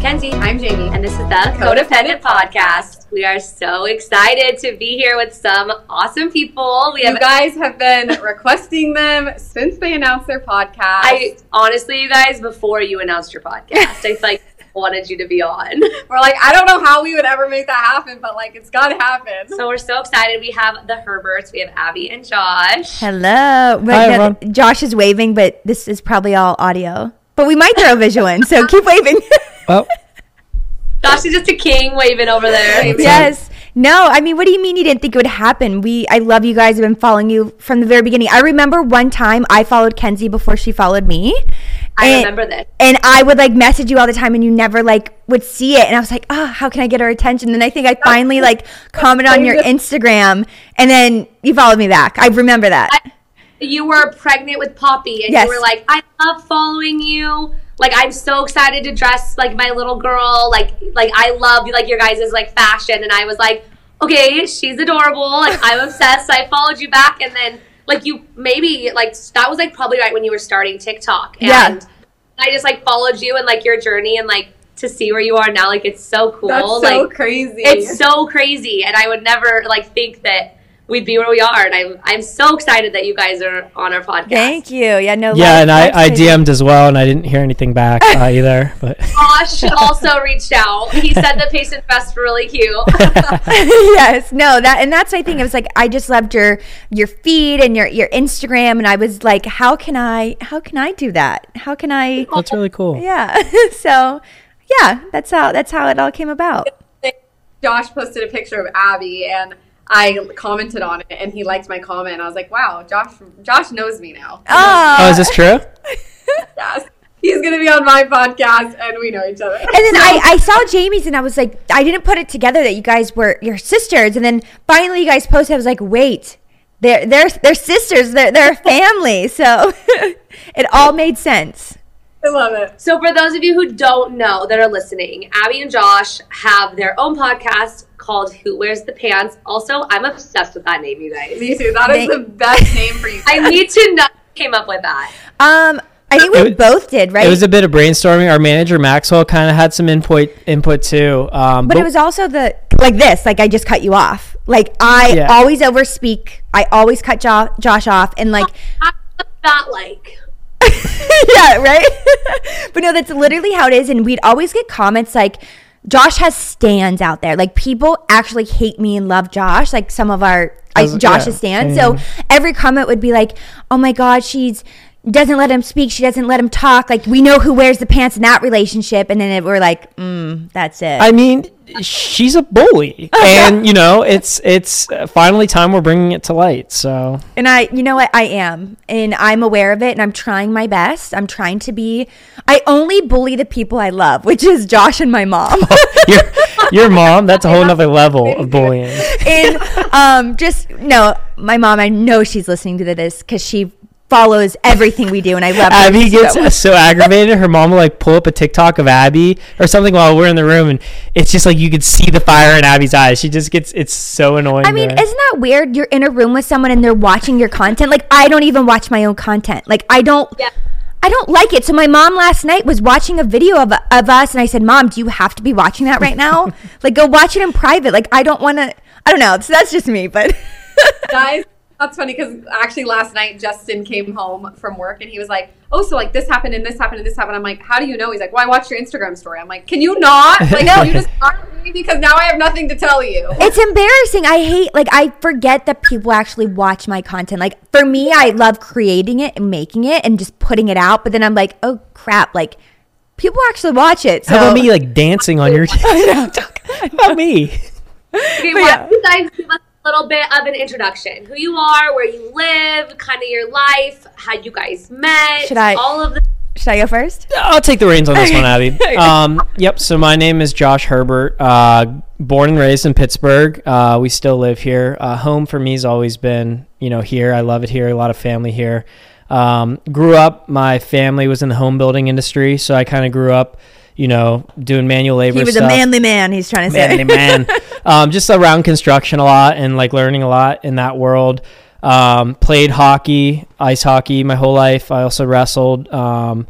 Hi, I'm Kenzie. I'm Jamie, and this is the Codependent Podcast. We are so excited to be here with some awesome people. We have You guys have been requesting them since they announced their podcast. I honestly, you guys, before you announced your podcast, I like wanted you to be on. We're like, I don't know how we would ever make that happen, but like, it's got to happen. So we're so excited. We have the Herberts. We have Abbie and Josh. Hello. Hi, no, everyone. Josh is waving, but this is probably all audio. But we might throw a visual in, so keep waving. Well, Josh is just a king waving over there. yes. No, I mean, what do you mean you didn't think it would happen? We, I love you guys. I've been following you from the very beginning. I remember one time I followed Kenzie before she followed me. I And- remember this. And I would like message you all the time, and you never like would see it. And I was like, oh, how can I get her attention? And I think I finally like commented on your Instagram, and then you followed me back. I remember that. you were pregnant with Poppy, and Yes. you were like, "I love following you. Like, I'm so excited to dress like my little girl. Like, like I love like your guys' like fashion." And I was like, "Okay, she's adorable. Like, I'm obsessed." I followed you back, and then like you maybe like that was like probably right when you were starting TikTok, and Yeah. I just like followed you and like your journey and like to see where you are now. Like, it's so cool. That's so like, crazy. it's so crazy, and I would never like think that we'd be where we are. And I'm I'm so excited that you guys are on our podcast. Thank you. Yeah, no. yeah, life- and I, life's I. DM'd as well, and I didn't hear anything back uh, either. But Josh also reached out. He said the patient dressed really cute. yes, no, that and that's my thing. it was like I just loved your your feed and your your Instagram and I was like, how can I how can I do that? How can I that's really cool. Yeah. so yeah, that's how that's how it all came about. Josh posted a picture of Abbie, and I commented on it, and he liked my comment. I was like, wow, Josh, Josh knows me now. Oh, Oh, is this true? Yes. He's going to be on my podcast, and we know each other. and then I, I saw Jamie's and I was like, I didn't put it together that you guys were your sisters. And then finally you guys posted, I was like, wait, they're they're they're sisters, they're they're a family. So it all made sense. I love it. so for those of you who don't know that are listening, Abbie and Josh have their own podcast called Who Wears the Pants. Also, I'm obsessed with that name, you guys. Me too. That is Thank- the best name for you. Guys. I need to know who came up with that. Um I think we It was- both did, right? It was a bit of brainstorming. Our manager Maxwell kind of had some input input too. Um, But it was also the like this, like I just cut you off. Like I Yeah. always overspeak. I always cut jo- Josh off, and like, What's that like? yeah, right. but no, that's literally how it is. And we'd always get comments like, "Josh has stands out there." Like people actually hate me and love Josh. Like some of our I, Josh's yeah, stands. So every comment would be like, "Oh my God, she's." Doesn't let him speak. She doesn't let him talk. Like we know who wears the pants in that relationship, and then it, we're like, mm, "That's it." I mean, she's a bully, and you know, it's it's uh, finally time we're bringing it to light. So And I, you know what, I am, and I'm aware of it, and I'm trying my best. I'm trying to be. I only bully the people I love, which is Josh and my mom, your your mom, that's a whole nother level of bullying. and um, just no, my mom. I know she's listening to this because she follows everything we do, and I love her Abbie gets so so aggravated. Her mom will like pull up a TikTok of Abbie or something while we're in the room, and it's just like you could see the fire in Abbie's eyes. She just gets it's so annoying. I mean, to- isn't that weird? You're in a room with someone and they're watching your content. Like I don't even watch my own content. Like I don't. Yeah. I don't like it. So my mom last night was watching a video of, of us, and I said, "Mom, do you have to be watching that right now? like, go watch it in private. Like, I don't want to. I don't know. So that's just me, but Guys, that's funny because actually last night Justin came home from work and he was like, "Oh, so like this happened and this happened and this happened." I'm like, "How do you know?" He's like, "Well, I watched your Instagram story." I'm like, "Can you not? Like, no, you just aren't me because now I have nothing to tell you." it's embarrassing. I hate like I forget that people actually watch my content. Like for me, I love creating it and making it and just putting it out. But then I'm like, oh crap, like people actually watch it. So how about me like dancing on your? How about me? Okay, why don't you guys give us a little bit of an introduction. Who you are, where you live, kind of your life, how you guys met. Should I- All of the. Should I go first? I'll take the reins on this one, Abbie. Um, yep. So my name is Josh Herbert. Uh, born and raised in Pittsburgh. Uh, we still live here. Uh, home for me has always been, you know, here. I love it here. A lot of family here. Um, grew up. My family was in the home building industry, so I kind of grew up, you know, doing manual labor. He was stuff a manly man. He's trying to say. manly man. Um, just around construction a lot and like learning a lot in that world. Um, played hockey, ice hockey my whole life. I also wrestled. Um,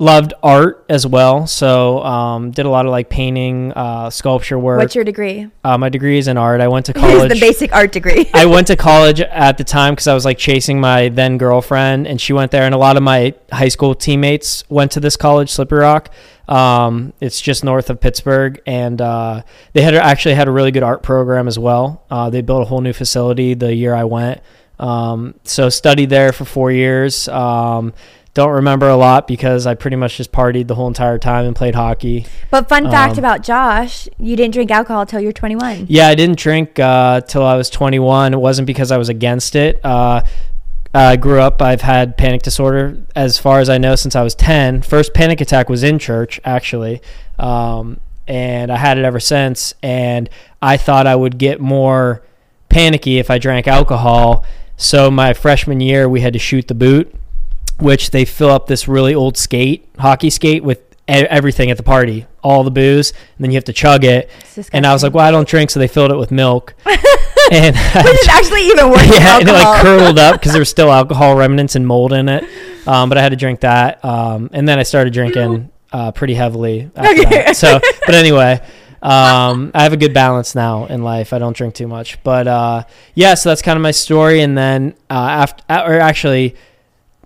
loved art as well. So um, did a lot of like painting, uh, sculpture work. What's your degree? uh, my degree is in art. I went to college. the basic art degree. I went to college at the time because I was like chasing my then girlfriend, and she went there, and a lot of my high school teammates went to this college, Slippery Rock. Um, it's just north of Pittsburgh, and uh, they had actually had a really good art program as well. Uh, they built a whole new facility the year I went, um, so studied there for four years. Um, don't remember a lot because I pretty much just partied the whole entire time and played hockey. But fun fact Um, about Josh, you didn't drink alcohol until you're 21. Yeah, I didn't drink uh, till I was 21. It wasn't because I was against it. Uh, I grew up. I've had panic disorder as far as I know since I was 10. First panic attack was in church, actually, um, and I had it ever since. And I thought I would get more panicky if I drank alcohol. So my freshman year, we had to shoot the boot, which they fill up this really old skate, hockey skate, with everything at the party, all the booze, and then you have to chug it. And I was like, well, I don't drink, so they filled it with milk. and It's actually even worse. yeah, and it like curdled up because there was still alcohol remnants and mold in it. Um, but I had to drink that, um, and then I started drinking uh, pretty heavily. After that. So, but anyway, um, I have a good balance now in life. I don't drink too much, but uh, yeah. So that's kind of my story. And then uh, after, or actually,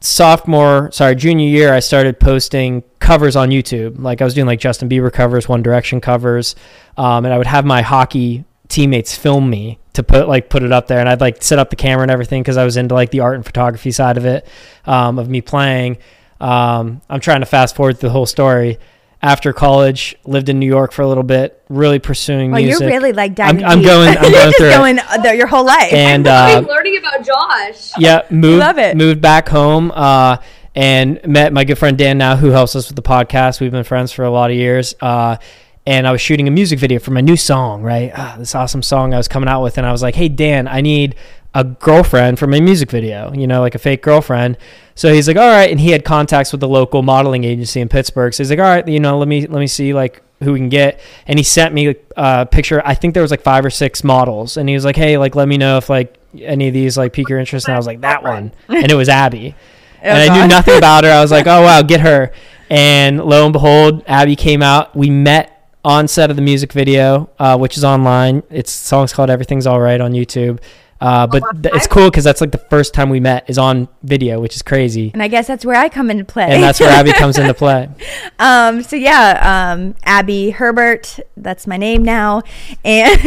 sophomore, sorry, junior year, I started posting covers on YouTube. Like I was doing like Justin Bieber covers, One Direction covers, um, and I would have my hockey teammates film me to put like put it up there, and I'd like set up the camera and everything because I was into like the art and photography side of it, um, of me playing. Um, I'm trying to fast forward the whole story. After college, lived in New York for a little bit, really pursuing Well, music. you're really like I'm, diving I'm going. I'm you're going just through going uh, your whole life. And I'm uh, learning about Josh. yeah, moved Love it. moved back home uh, and met my good friend Dan now, who helps us with the podcast. We've been friends for a lot of years. Uh, and I was shooting a music video for my new song, right? Ah, this awesome song I was coming out with, and I was like, "Hey Dan, I need a girlfriend for my music video, you know, like a fake girlfriend." So he's like, "All right," and he had contacts with the local modeling agency in Pittsburgh. So he's like, "All right, you know, let me let me see like who we can get." And he sent me a picture. I think there was like five or six models, and he was like, "Hey, like let me know if like any of these like pique your interest." And I was like, "That one," and it was Abbie and I knew nothing about her. I was like, oh wow, get her. And lo and behold, Abbie came out. We met on set of the music video, uh, which is online. It's song's called "Everything's All Right" on YouTube. Uh, but th- it's cool because that's like the first time we met is on video, which is crazy. and I guess that's where I come into play. And that's where Abbie comes into play. Um, so yeah, um, Abbie Herbert, that's my name now. And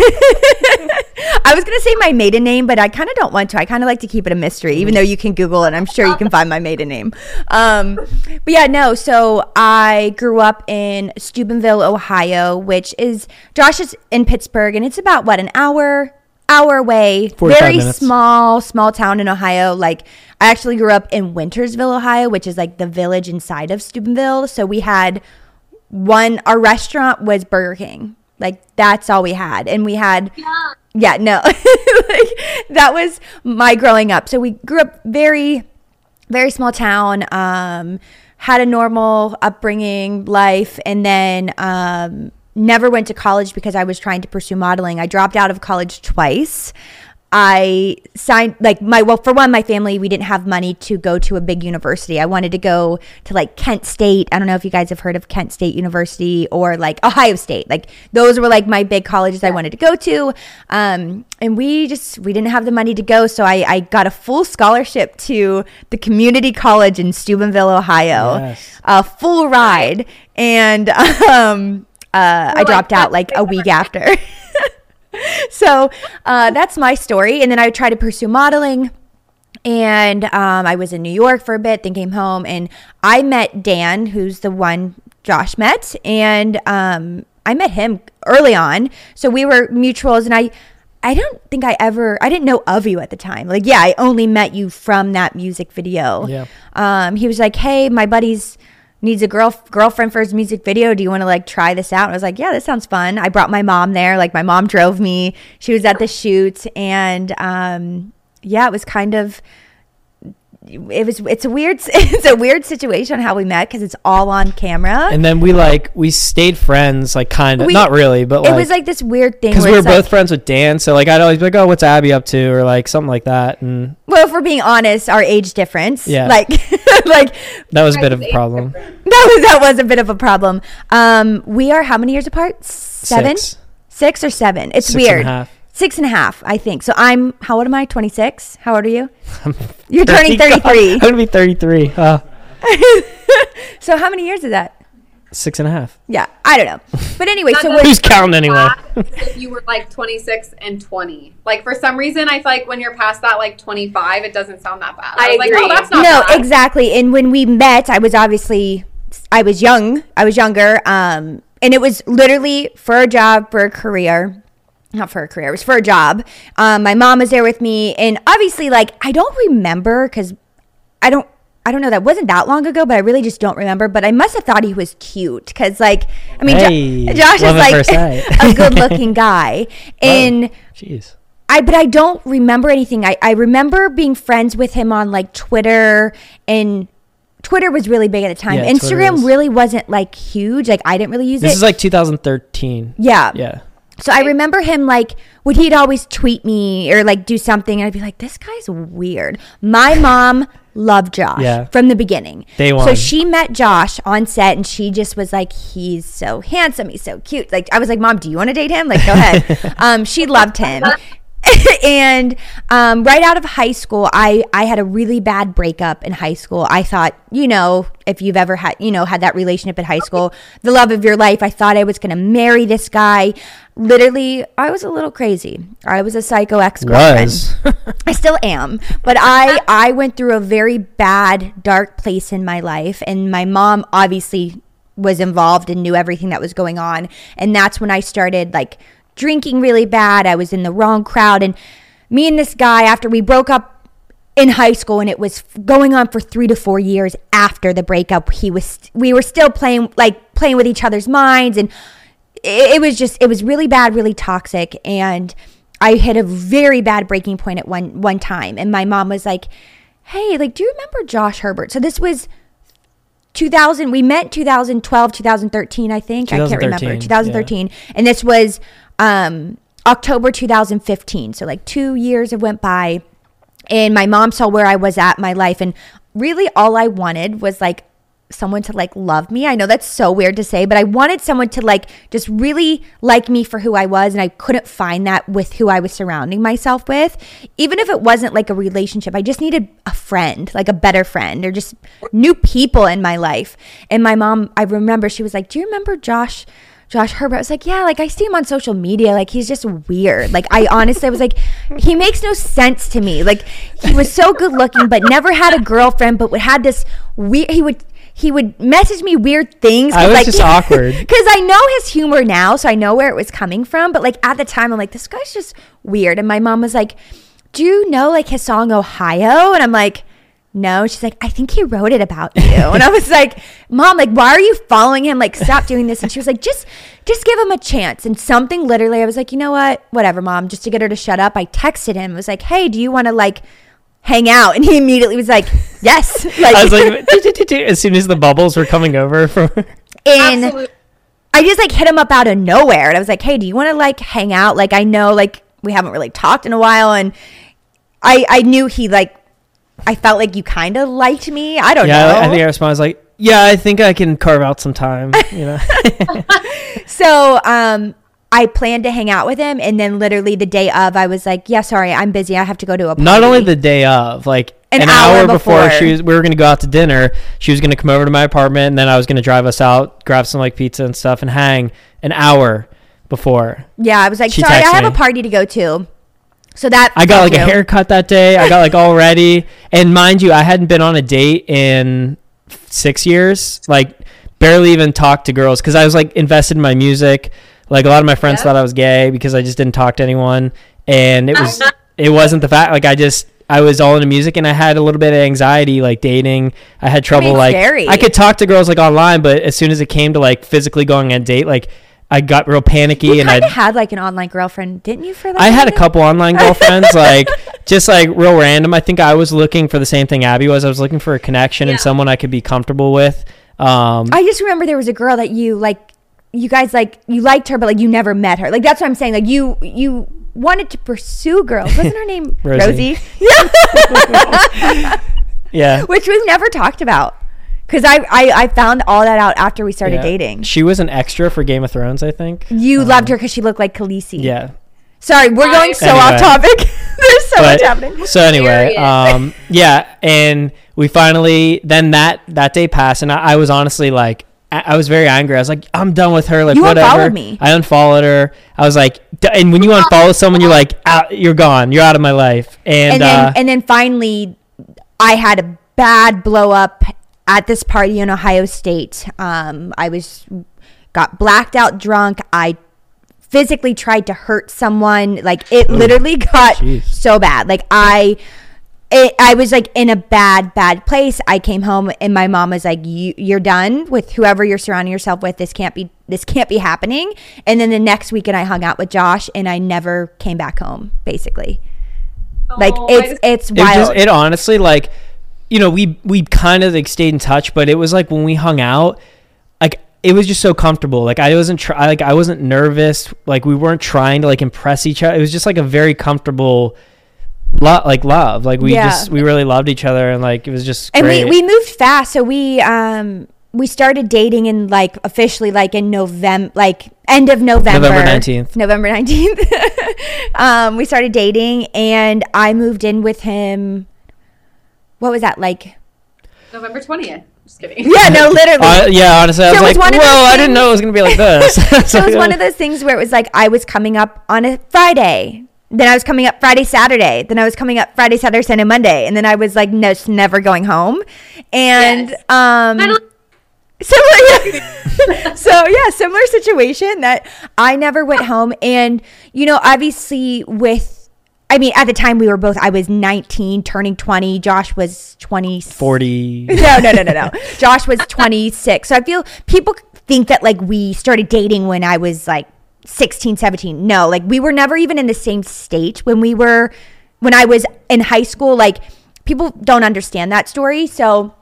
I was gonna say my maiden name, but I kind of don't want to. I kind of like to keep it a mystery, even though you can Google it. I'm sure you can find my maiden name. Um, but yeah, no. So I grew up in Steubenville, Ohio, which is Josh is in Pittsburgh, and it's about what an hour hour away. Very minutes. small, small town in Ohio. Like I actually grew up in Wintersville, Ohio, which is like the village inside of Steubenville. So we had one our restaurant was Burger King. Like that's all we had. And we had Yeah. yeah, no. like that was my growing up. So we grew up very very small town um had a normal upbringing life and then um never went to college because I was trying to pursue modeling. I dropped out of college twice. I signed like my well for one my family we didn't have money to go to a big university. I wanted to go to like Kent State. I don't know if you guys have heard of Kent State University or like Ohio State. Like those were like my big colleges I wanted to go to. Um, and we just we didn't have the money to go, so I, I got a full scholarship to the community college in Steubenville, Ohio. Yes. A full ride, and um, uh, I like, dropped out like a week after. so uh, that's my story. And then I tried to pursue modeling. And um, I was in New York for a bit, then came home, and I met Dan, who's the one Josh met, and um, I met him early on. So we were mutuals, and I, I don't think I ever I didn't know of you at the time. Like yeah, I only met you from that music video. Yeah. Um he was like, "Hey, my buddy's needs a girl girlfriend for his music video. Do you want to like try this out?" And I was like, "Yeah, this sounds fun." I brought my mom there. Like my mom drove me. She was at the shoot and um yeah, it was kind of it was it's a weird it's a weird situation how we met because it's all on camera. And then we like we stayed friends, like kind of not really, but like it was like this weird thing because we were both like, friends with Dan, so like I'd always be like, "Oh, what's Abbie up to?" or like something like that, and well, if we're being honest, our age difference. Yeah. Like like that was a bit of a problem. that was that was a bit of a problem. Um, we are how many years apart? Seven, Six. Six or seven. It's Six and a weird. half. Six and a half, I think. So I'm how old am I? Twenty six. How old are you? You're turning thirty three. I'm gonna be 33. Uh, So how many years is that? Six and a half. Yeah, I don't know. But anyway, so Not we're, Who's counting anyway? if you were like 26 and 20. Like for some reason, I feel like when you're past that like 25, it doesn't sound that bad. I was like, agree. oh, that's not no, bad. exactly. And when we met, I was obviously I was young. I was younger. Um, and it was literally for a job, for a career. Not for a career. It was for a job. Um, my mom was there with me, and obviously, like I don't remember because I don't. I don't know. That wasn't that long ago, but I really just don't remember. But I must have thought he was cute because, like, I mean, Jo- Josh is like a good-looking guy, and Jeez. I but I don't remember anything. I, I remember being friends with him on like Twitter and Twitter was really big at the time. Yeah, Instagram is. really wasn't like huge. Like I didn't really use it. This it. is like 2013. yeah. Yeah. So I remember him like when he'd always tweet me or like do something and I'd be like, This guy's weird. My mom loved Josh Yeah. from the beginning. Day So she met Josh on set and she just was like, He's so handsome, he's so cute. Like I was like, Mom, do you want to date him? Like, go ahead. um, she loved him. and um, right out of high school, I, I had a really bad breakup in high school. I thought, you know, if you've ever had, you know, had that relationship in high school, the love of your life, I thought I was going to marry this guy. Literally, I was a little crazy. I was a psycho ex girlfriend. Was. I still am, but I I went through a very bad dark place in my life and my mom obviously was involved and knew everything that was going on and that's when I started like drinking really bad. I was in the wrong crowd. And me and this guy after we broke up in high school and it was going on for 3 to 4 years after the breakup he was we were still playing like playing with each other's minds. And it, it was just it was really bad really toxic. And i hit a very bad breaking point at one one time. And my mom was like hey like do you remember josh herbert? So this was 2000 we met 2012 2013 i think. I can't remember. 2013, 2013 and this was um october 2015 so like two years have went by and my mom saw where I was at in my life and really all I wanted was like someone to like love me. I know that's so weird to say, but I wanted someone to like just really like me for who I was and I couldn't find that with who I was surrounding myself with. Even if it wasn't like a relationship, I just needed a friend, like a better friend or just new people in my life. And my mom, I remember she was like, "Do you remember Josh Josh Herbert. I was like, yeah, like I see him on social media. Like he's just weird. Like I honestly was like, he makes no sense to me. Like he was so good looking, but never had a girlfriend, but would had this weird. He would he would message me weird things. I was like, just awkward. because I know his humor now, so I know where it was coming from. But like at the time, I'm like, this guy's just weird. And my mom was like, do you know like his song Ohio? And I'm like. No, she's like, I think he wrote it about you. And I was like, Mom, like, why are you following him? Like, stop doing this. And she was like, just, just give him a chance. And something literally, I was like, you know what? Whatever, mom. Just to get her to shut up, I texted him. I was like, hey, do you want to like hang out? And he immediately was like, yes. Like, I was like, as soon as the bubbles were coming over from. and Absolutely. I just like hit him up out of nowhere. And I was like, hey, do you want to like hang out? Like, I know like we haven't really talked in a while. And I, I knew he like, I felt like you kind of liked me. I don't Yeah, know. I, I think I responded was like, yeah, I think I can carve out some time. You know, So um, I planned to hang out with him, and then literally the day of, I was like, "Yeah, sorry, I'm busy. I have to go to a party." not only the day of, like An an, hour hour, before, before. she was, we were gonna go out to dinner. She was gonna come over to my apartment, and then I was gonna drive us out, grab some like pizza and stuff, and hang an hour before. yeah, I was like, She "Sorry, I have a party to go to." So that I got like thank a haircut that day. I got like all ready, and mind you, I hadn't been on a date in six years. Like barely even talked to girls because I was like invested in my music. Like a lot of my friends thought I was gay because I just didn't talk to anyone. and it was uh-huh. it wasn't the fact like I just I was all into music and I had a little bit of anxiety like dating. I had trouble mean, like scary. I could talk to girls like online, but as soon as it came to like physically going on a date, like I got real panicky You and I had like an online girlfriend, didn't you? For that, I had a couple online girlfriends, like just like real random. I think I was looking for the same thing Abbie was. I was looking for a connection and someone I could be comfortable with. Um, I just remember there was a girl that you like. You guys like you liked her, but like you never met her. Like that's what I'm saying. Like you you wanted to pursue girls. Wasn't her name Rosie. Rosie? Yeah. yeah, Which we've never talked about. Because I, I I found all that out after we started yeah. dating. She was an extra for Game of Thrones, I think. You loved her because she looked like Khaleesi. Yeah, Sorry, we're going so Anyway. off topic. There's so much happening. So anyway, Period. um, yeah, and we finally then that that day passed, and I, I was honestly like, I, I was very angry. I was like, I'm done with her. Like You whatever. unfollowed me. I unfollowed her. I was like, d- and when you unfollow someone, you're like, out, you're gone. You're out of my life. And, and then uh, and then finally I had a bad blow up at this party in Ohio State. Um, I was got blacked out drunk. I physically tried to hurt someone. Like it literally got Jeez. so bad. Like I it, I was like in a bad, bad place. I came home and my mom was like, you, "You're done with whoever you're surrounding yourself with. This can't be, this can't be happening." And then the next weekend, I hung out with Josh, and I never came back home. Basically, like Oh, I it's just- it's it wild. just it honestly like you know we we kind of like stayed in touch but it was like when we hung out like it was just so comfortable like i wasn't try like i wasn't nervous like we weren't trying to like impress each other it was just like a very comfortable lot like love like we Yeah. just we really loved each other and like it was just and great. we we moved fast. So we um we started dating in like officially like in November, like end of November, November 19th. November nineteenth. um, we started dating, and I moved in with him. What was that like? November 20th. Just kidding. Yeah, no, literally. Uh, yeah honestly i So was it was like one of well those i didn't know it was gonna be like this so it was one of those things where it was like I was coming up on a Friday. Then I was coming up Friday, Saturday. Then I was coming up Friday, Saturday, Sunday, Monday. And then I was like, no, just never going home. And Yes. um Kinda similar yeah. so yeah similar situation that i never went home and you know obviously with i mean at the time we were both i was 19 turning 20 josh was 20 40 no no no no no. Josh was 26 so i feel people think that like we started dating when i was like 16 17 no like we were never even in the same state when we were when i was in high school. Like people don't understand that story. So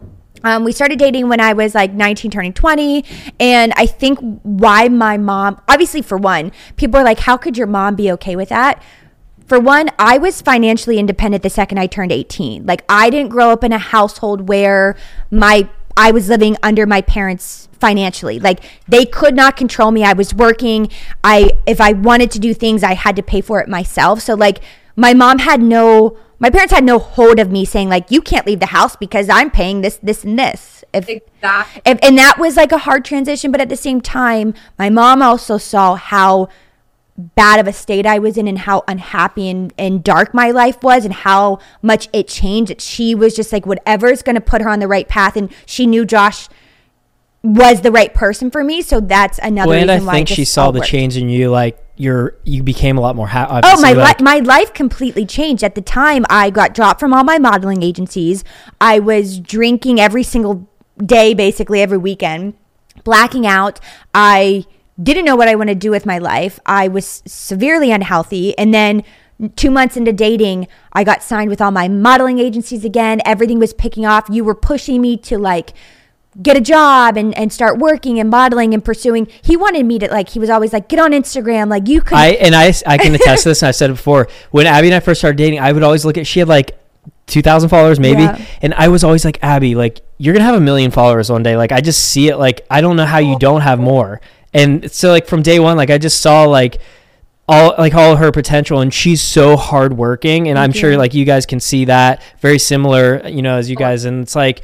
um, we started dating when I was like 19, turning 20. And I think why my mom, obviously, for one, people are like, how could your mom be okay with that? For one, I was financially independent the second I turned 18. Like, I didn't grow up in a household where my I was living under my parents financially. Like they could not control me. I was working. I if I wanted to do things, I had to pay for it myself. So like my mom had no my parents had no hold of me saying like you can't leave the house because I'm paying this this and this. If Exactly. and, and that was like a hard transition but at the same time my mom also saw how bad of a state i was in and how unhappy and, and dark my life was and how much it changed that she was just like whatever's going to put her on the right path and she knew josh was the right person for me so that's another well, and reason i think it she saw the worked. change in you like you're you became a lot more happy Oh my li- my life completely changed. At the time, I got dropped from all my modeling agencies. I was drinking every single day, basically every weekend, blacking out. I didn't know what I want to do with my life. I was severely unhealthy, and then two months into dating, I got signed with all my modeling agencies again. Everything was picking off. You were pushing me to like get a job and, and start working and modeling and pursuing. He wanted me to like, he was always like, get on Instagram. Like you could I and I I can attest to this, and I've said it before. When Abbie and I first started dating, I would always look at she had like two thousand followers maybe, Yeah. and I was always like Abbie, like you're gonna have a million followers one day. Like I just see it. Like I don't know how you oh. don't have more. And so like from day one, like I just saw like all like all her potential and she's so hardworking and i'm sure like you guys can see that very similar you know as you guys and it's like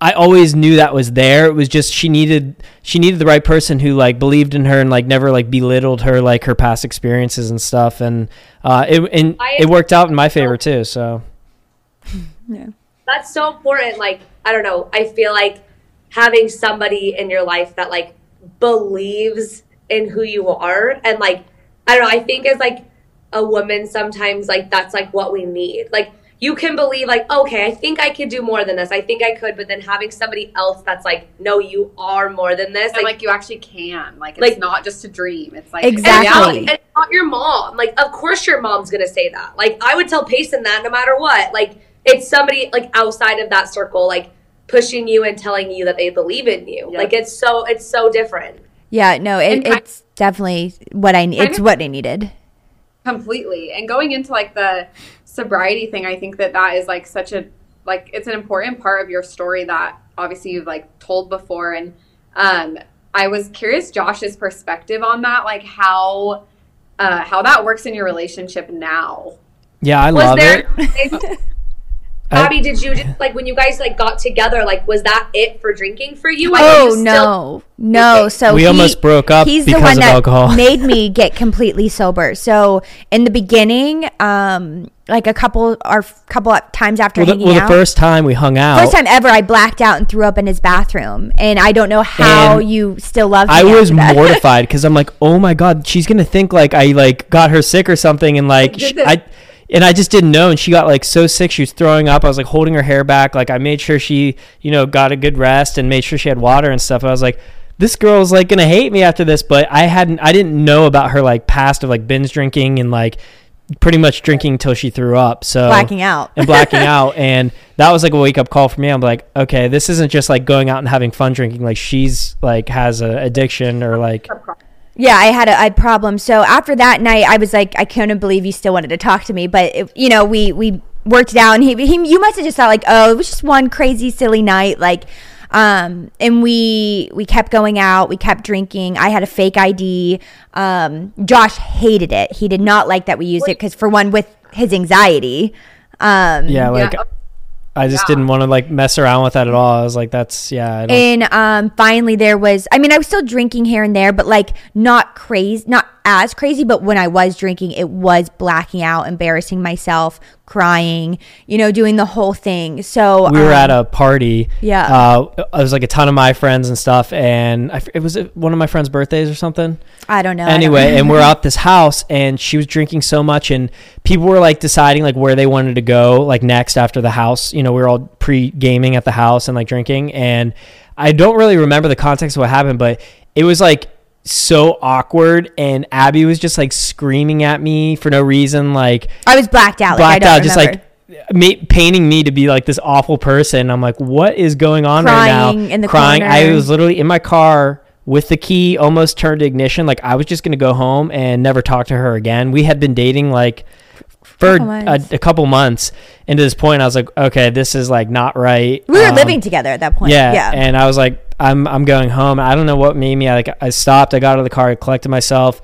i always knew that was there it was just she needed she needed the right person who like believed in her and like never like belittled her like her past experiences and stuff and uh it and I- it worked out in my favor too so yeah. that's so important. Like, I don't know. I feel like having somebody in your life that like believes in who you are and like I don't know, I think as like a woman sometimes like that's like what we need. Like you can believe like okay, I think I could do more than this. I think I could, but then having somebody else that's like no, you are more than this. And Like, like you actually can. Like it's Like- not just a dream. It's like Exactly. and, not, and it's not your mom. Like of course your mom's gonna say that. Like I would tell Payson that no matter what. Like it's somebody like outside of that circle, like pushing you and telling you that they believe in you. Yep. Like it's so it's so different. Yeah, no, it, And kind- it's definitely what I it's of- what I needed. completely and going into like the sobriety thing i think that that is like such a like it's an important part of your story that obviously you've like told before and um i was curious josh's perspective on that like how uh how that works in your relationship now Yeah, I Was love there it. Bobby, did you just like when you guys like got together, like was that it for drinking for you? Like, Oh you still- no, no! So We he- almost broke up He's because the one of that alcohol. made me get completely sober. So in the beginning, um, like a couple or couple of times after Well, the, hanging well, the first time we hung out, first time ever, I blacked out and threw up in his bathroom, and I don't know how And you still love. I was that. mortified because I'm like, oh my god, she's gonna think like I like got her sick or something, and like Did sh- I, and I just didn't know, and she got like so sick, she was throwing up. I was like holding her hair back, like I made sure she, you know, got a good rest and made sure she had water and stuff. I was like. This girl's like gonna hate me after this, but I hadn't, I didn't know about her like past of like binge drinking and like pretty much drinking until she threw up. So blacking out. and blacking out and that was like a wake up call for me i'm like okay this isn't just like going out and having fun drinking like she's like has a addiction or like Yeah, I had a, had problems. So after that night, I was like, I couldn't believe you still wanted to talk to me. But it, you know, we we worked it out, and he, he you must have just thought like, oh, it was just one crazy silly night, like. Um, and we we kept going out. We kept drinking. I had a fake ID. Um, Josh hated it. He did not like that we used it because, for one, with his anxiety. Um, yeah like Yeah. I just didn't want to like mess around with that at all i was like that's yeah And um, finally, there was. I mean, I was still drinking here and there, but like not crazy, not as crazy. But when I was drinking, it was blacking out, embarrassing myself, crying, you know, doing the whole thing. So we were um, at a party Yeah. uh it was like a ton of my friends and stuff and I, it was one of my friends birthdays or something I don't know. Don't anyway know. and we're at this house and she was drinking so much and people were like deciding like where they wanted to go like next after the house you know we were all pre-gaming at the house and like drinking and i don't really remember the context of what happened but it was like so awkward and abbie was just like screaming at me for no reason like I was blacked out. Like, I blacked don't out just like ma- painting me to be like this awful person. I'm like what is going on right Crying now in the crying. I was literally in my car with the key almost turned to ignition. Like i was just gonna go home and never talk to her again. We had been dating like for Couple a, a couple months into this point i was like okay this is like not right we were Um, living together at that point. yeah, Yeah. and I was like, I'm I'm going home. I don't know what made me. I like I stopped. I got out of the car. I collected myself.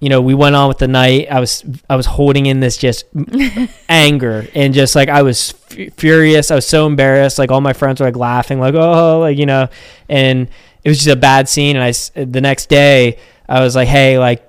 You know, we went on with the night. I was I was holding in this just anger and just like I was f- furious. I was so embarrassed. Like all my friends were like laughing, like oh, like you know, and it was just a bad scene. And I s- the next day I was like, hey, like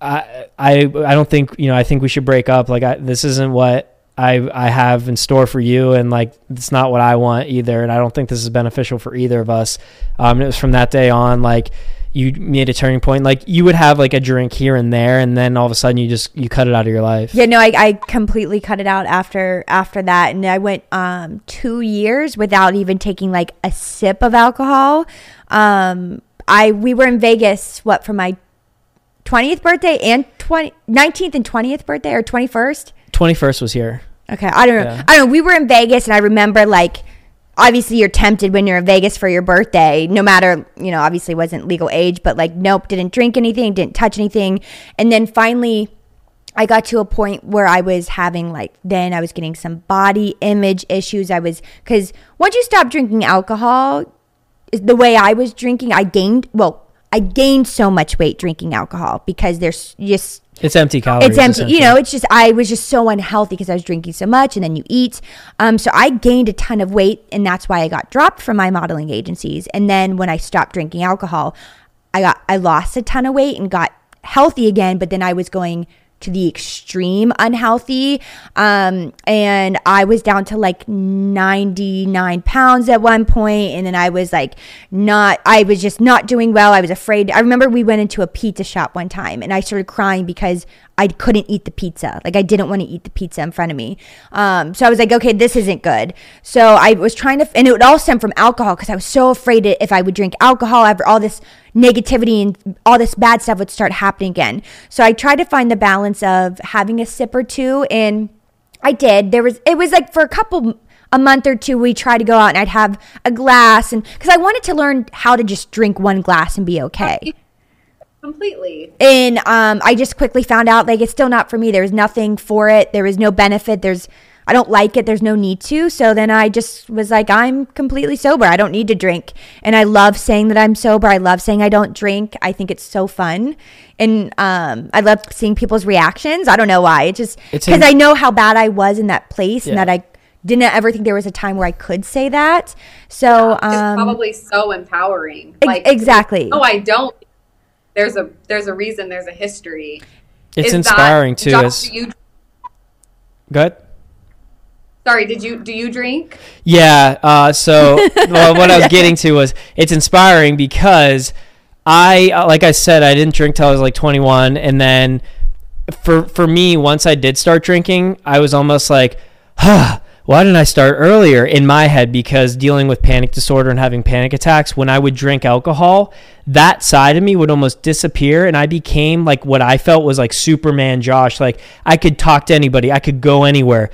I I I don't think you know. I think we should break up. Like I, this isn't what I I have in store for you, and like it's not what I want either. And I don't think this is beneficial for either of us. Um, it was from that day on, like you made a turning point. Like you would have like a drink here and there, and then all of a sudden you just you cut it out of your life. Yeah, no, I, I completely cut it out after after that, and I went um two years without even taking like a sip of alcohol. Um, I we were in Vegas what for my twentieth birthday and 20, 19th and twentieth birthday or twenty first. Twenty first was here. Okay, I don't know. Yeah. I don't know. We were in Vegas, and I remember like, obviously you're tempted when you're in Vegas for your birthday. No matter you know, obviously wasn't legal age, but like, nope, didn't drink anything, didn't touch anything, and then finally. I got to a point where I was having like then I was getting some body image issues. I was cuz once you stop drinking alcohol, the way I was drinking, I gained well, I gained so much weight drinking alcohol because there's just It's empty calories. it's empty. You know, it's just I was just so unhealthy because I was drinking so much, and then you eat. Um, so I gained a ton of weight, and that's why I got dropped from my modeling agencies. And then when I stopped drinking alcohol, I got I lost a ton of weight and got healthy again. But then I was going to the extreme unhealthy. Um, and I was down to like 99 pounds at one point, and then I was like not, I was just not doing well. I was afraid. I remember we went into a pizza shop one time, and I started crying because I couldn't eat the pizza. Like I didn't want to eat the pizza in front of me. Um, so I was like, okay, this isn't good. So I was trying to, and it would all stem from alcohol because I was so afraid if I would drink alcohol, all this negativity and all this bad stuff would start happening again. So I tried to find the balance of having a sip or two, and I did. There was, it was like for a couple a month or two we tried to go out and I'd have a glass and because I wanted to learn how to just drink one glass and be okay. Completely. And um, I just quickly found out like it's still not for me. There's nothing for it. There is no benefit. There's I don't like it. There's no need to. So then I just was like, I'm completely sober. I don't need to drink. And I love saying that I'm sober. I love saying I don't drink. I think it's so fun. And um, I love seeing people's reactions. I don't know why. It just It's because in- I know how bad I was in that place and that I didn't ever think there was a time where I could say that. So It's um, probably so empowering. ex- exactly. Oh, I don't. There's a there's a reason. There's a history. It's Is that- inspiring too. Josh, Is do you, good. Sorry, did you do you drink? Yeah. Uh, so well, what I was getting to was it's inspiring because I, uh, like I said, I didn't drink till I was like 21, and then for for me, once I did start drinking, I was almost like, huh. Why didn't I start earlier in my head? Because dealing with panic disorder and having panic attacks, when I would drink alcohol, that side of me would almost disappear. And I became like what I felt was like Superman Josh. Like I could talk to anybody, I could go anywhere.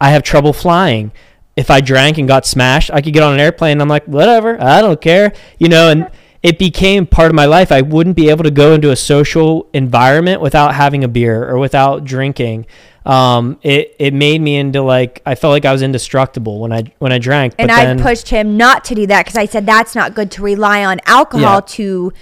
I have trouble flying if I drank and got smashed, I could get on an airplane. And I'm like, whatever, I don't care, you know. And it became part of my life. I wouldn't be able to go into a social environment without having a beer or without drinking. Um, it it made me into like I felt like I was indestructible when I when I drank. and I then, pushed him not to do that because I said that's not good to rely on alcohol Yeah. to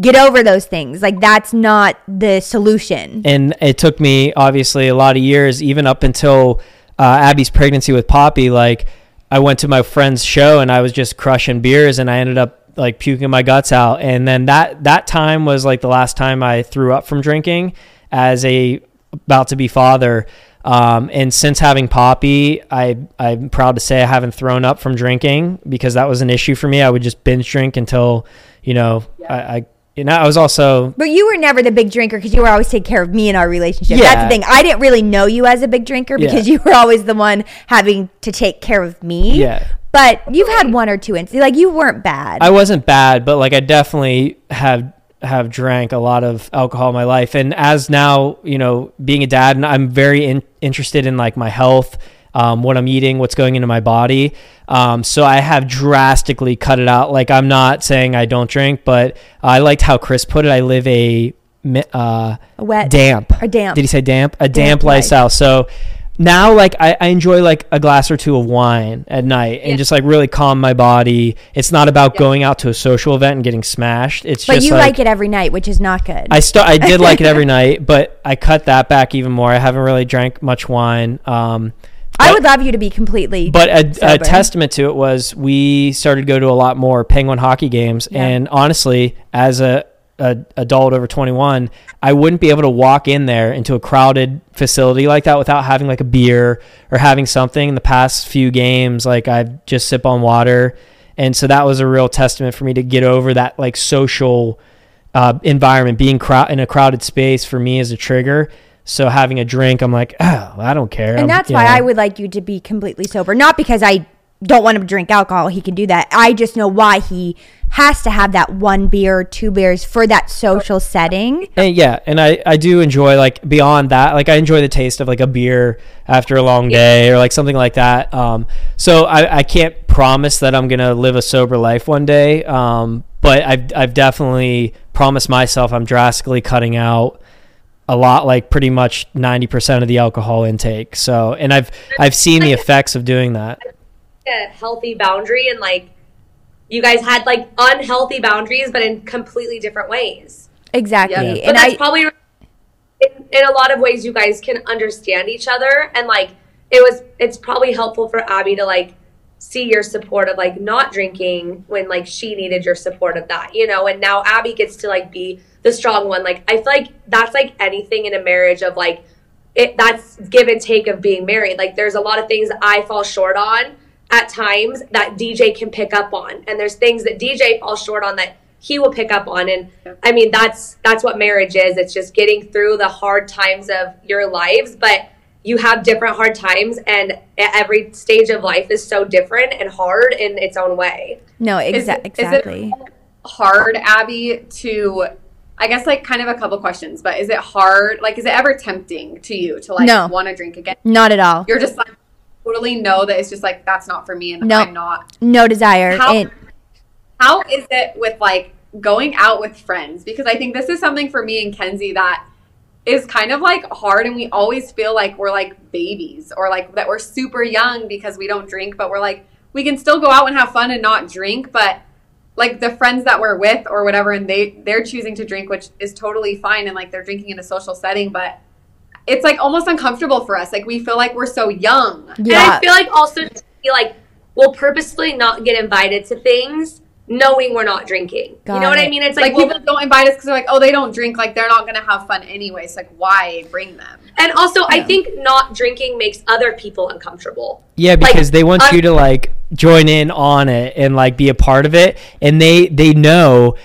get over those things. Like that's not the solution. and it took me obviously a lot of years, even up until uh, Abbie's pregnancy with Poppy. Like I went to my friend's show and I was just crushing beers, and I ended up like puking my guts out. And then that that time was like the last time I threw up from drinking as a about to be father. Um, and since having Poppy, I I'm proud to say I haven't thrown up from drinking because that was an issue for me. I would just binge drink until you know I. I you know, I was also But you were never the big drinker because you were always taking care of me in our relationship. Yeah. That's the thing. I didn't really know you as a big drinker because Yeah. you were always the one having to take care of me. Yeah. But you've had one or two instances. Like you weren't bad. I wasn't bad, but like I definitely have have drank a lot of alcohol in my life, and as now you know, being a dad, and I'm very in, interested in like my health, um, what I'm eating, what's going into my body. Um, so I have drastically cut it out. Like I'm not saying I don't drink, but I liked how Chris put it. I live a uh, A wet damp or damp. Did he say damp? A damp, Damp life. lifestyle. So now like I, I enjoy like a glass or two of wine at night and Yeah. just like really calm my body. It's not about going out to a social event and getting smashed. It's but just you like, like, it every night, which is not good. I st- I did like it every night, but I cut that back even more. I haven't really drank much wine. Um, I would love you to be completely. but a, a testament to it was we started to go to a lot more Penguin hockey games, Yeah. and honestly, as a, a adult over 21, I wouldn't be able to walk in there into a crowded facility like that without having like a beer or having something. In the past few games, like I just sip on water, and so that was a real testament for me to get over that like social uh, environment, being crowd in a crowded space for me is a trigger. So having a drink, I'm like, oh, I don't care. and I'm- that's why know. I would like you to be completely sober. Not because I don't want him to drink alcohol. He can do that. I just know why he has to have that one beer two beers for that social setting. And yeah, and I, I do enjoy like beyond that, like I enjoy the taste of like a beer after a long day or like something like that. Um, so I, I can't promise that I'm gonna live a sober life one day. Um, but I've I've definitely promised myself I'm drastically cutting out a lot, like pretty much ninety percent of the alcohol intake. So and I've I've seen the effects of doing that. a healthy boundary and like you guys had like unhealthy boundaries but in completely different ways Exactly. Yeah. but And that's I probably in, in a lot of ways you guys can understand each other and like it was it's probably helpful for abbie to like see your support of like not drinking when like she needed your support of that, you know, and now Abbie gets to like be the strong one. Like I feel like that's like anything in a marriage of like it that's give and take of being married. Like there's a lot of things I fall short on at times that DJ can pick up on. And there's things that DJ falls short on that he will pick up on and I mean that's that's what marriage is. It's just getting through the hard times of your lives, but you have different hard times and every stage of life is so different and hard in its own way. No, Is exa- it- is it exactly. hard, Abbie, to I guess like kind of a couple questions, but is it hard? Like, is it ever tempting to you to like No. want to drink again? Not at all. You're just like totally know that it's just like that's not for me, and No. I'm not. No desire. How- And- How is it with like going out with friends? Because I think this is something for me and Kenzie that is kind of like hard, and we always feel like we're like babies or like that we're super young because we don't drink, but we're like we can still go out and have fun and not drink, but like the friends that we're with or whatever and they they're choosing to drink which is totally fine and like they're drinking in a social setting but it's like almost uncomfortable for us like we feel like we're so young And yeah. I feel like also to feel like we'll purposely not get invited to things knowing we're not drinking. Got you know what I mean? It's like like, we'll- people don't invite us because they're like oh they don't drink like they're not gonna have fun anyway so like why bring them and also I think not drinking makes other people uncomfortable. Yeah, Like, because they want un- you to like join in on it and like be a part of it, and they they know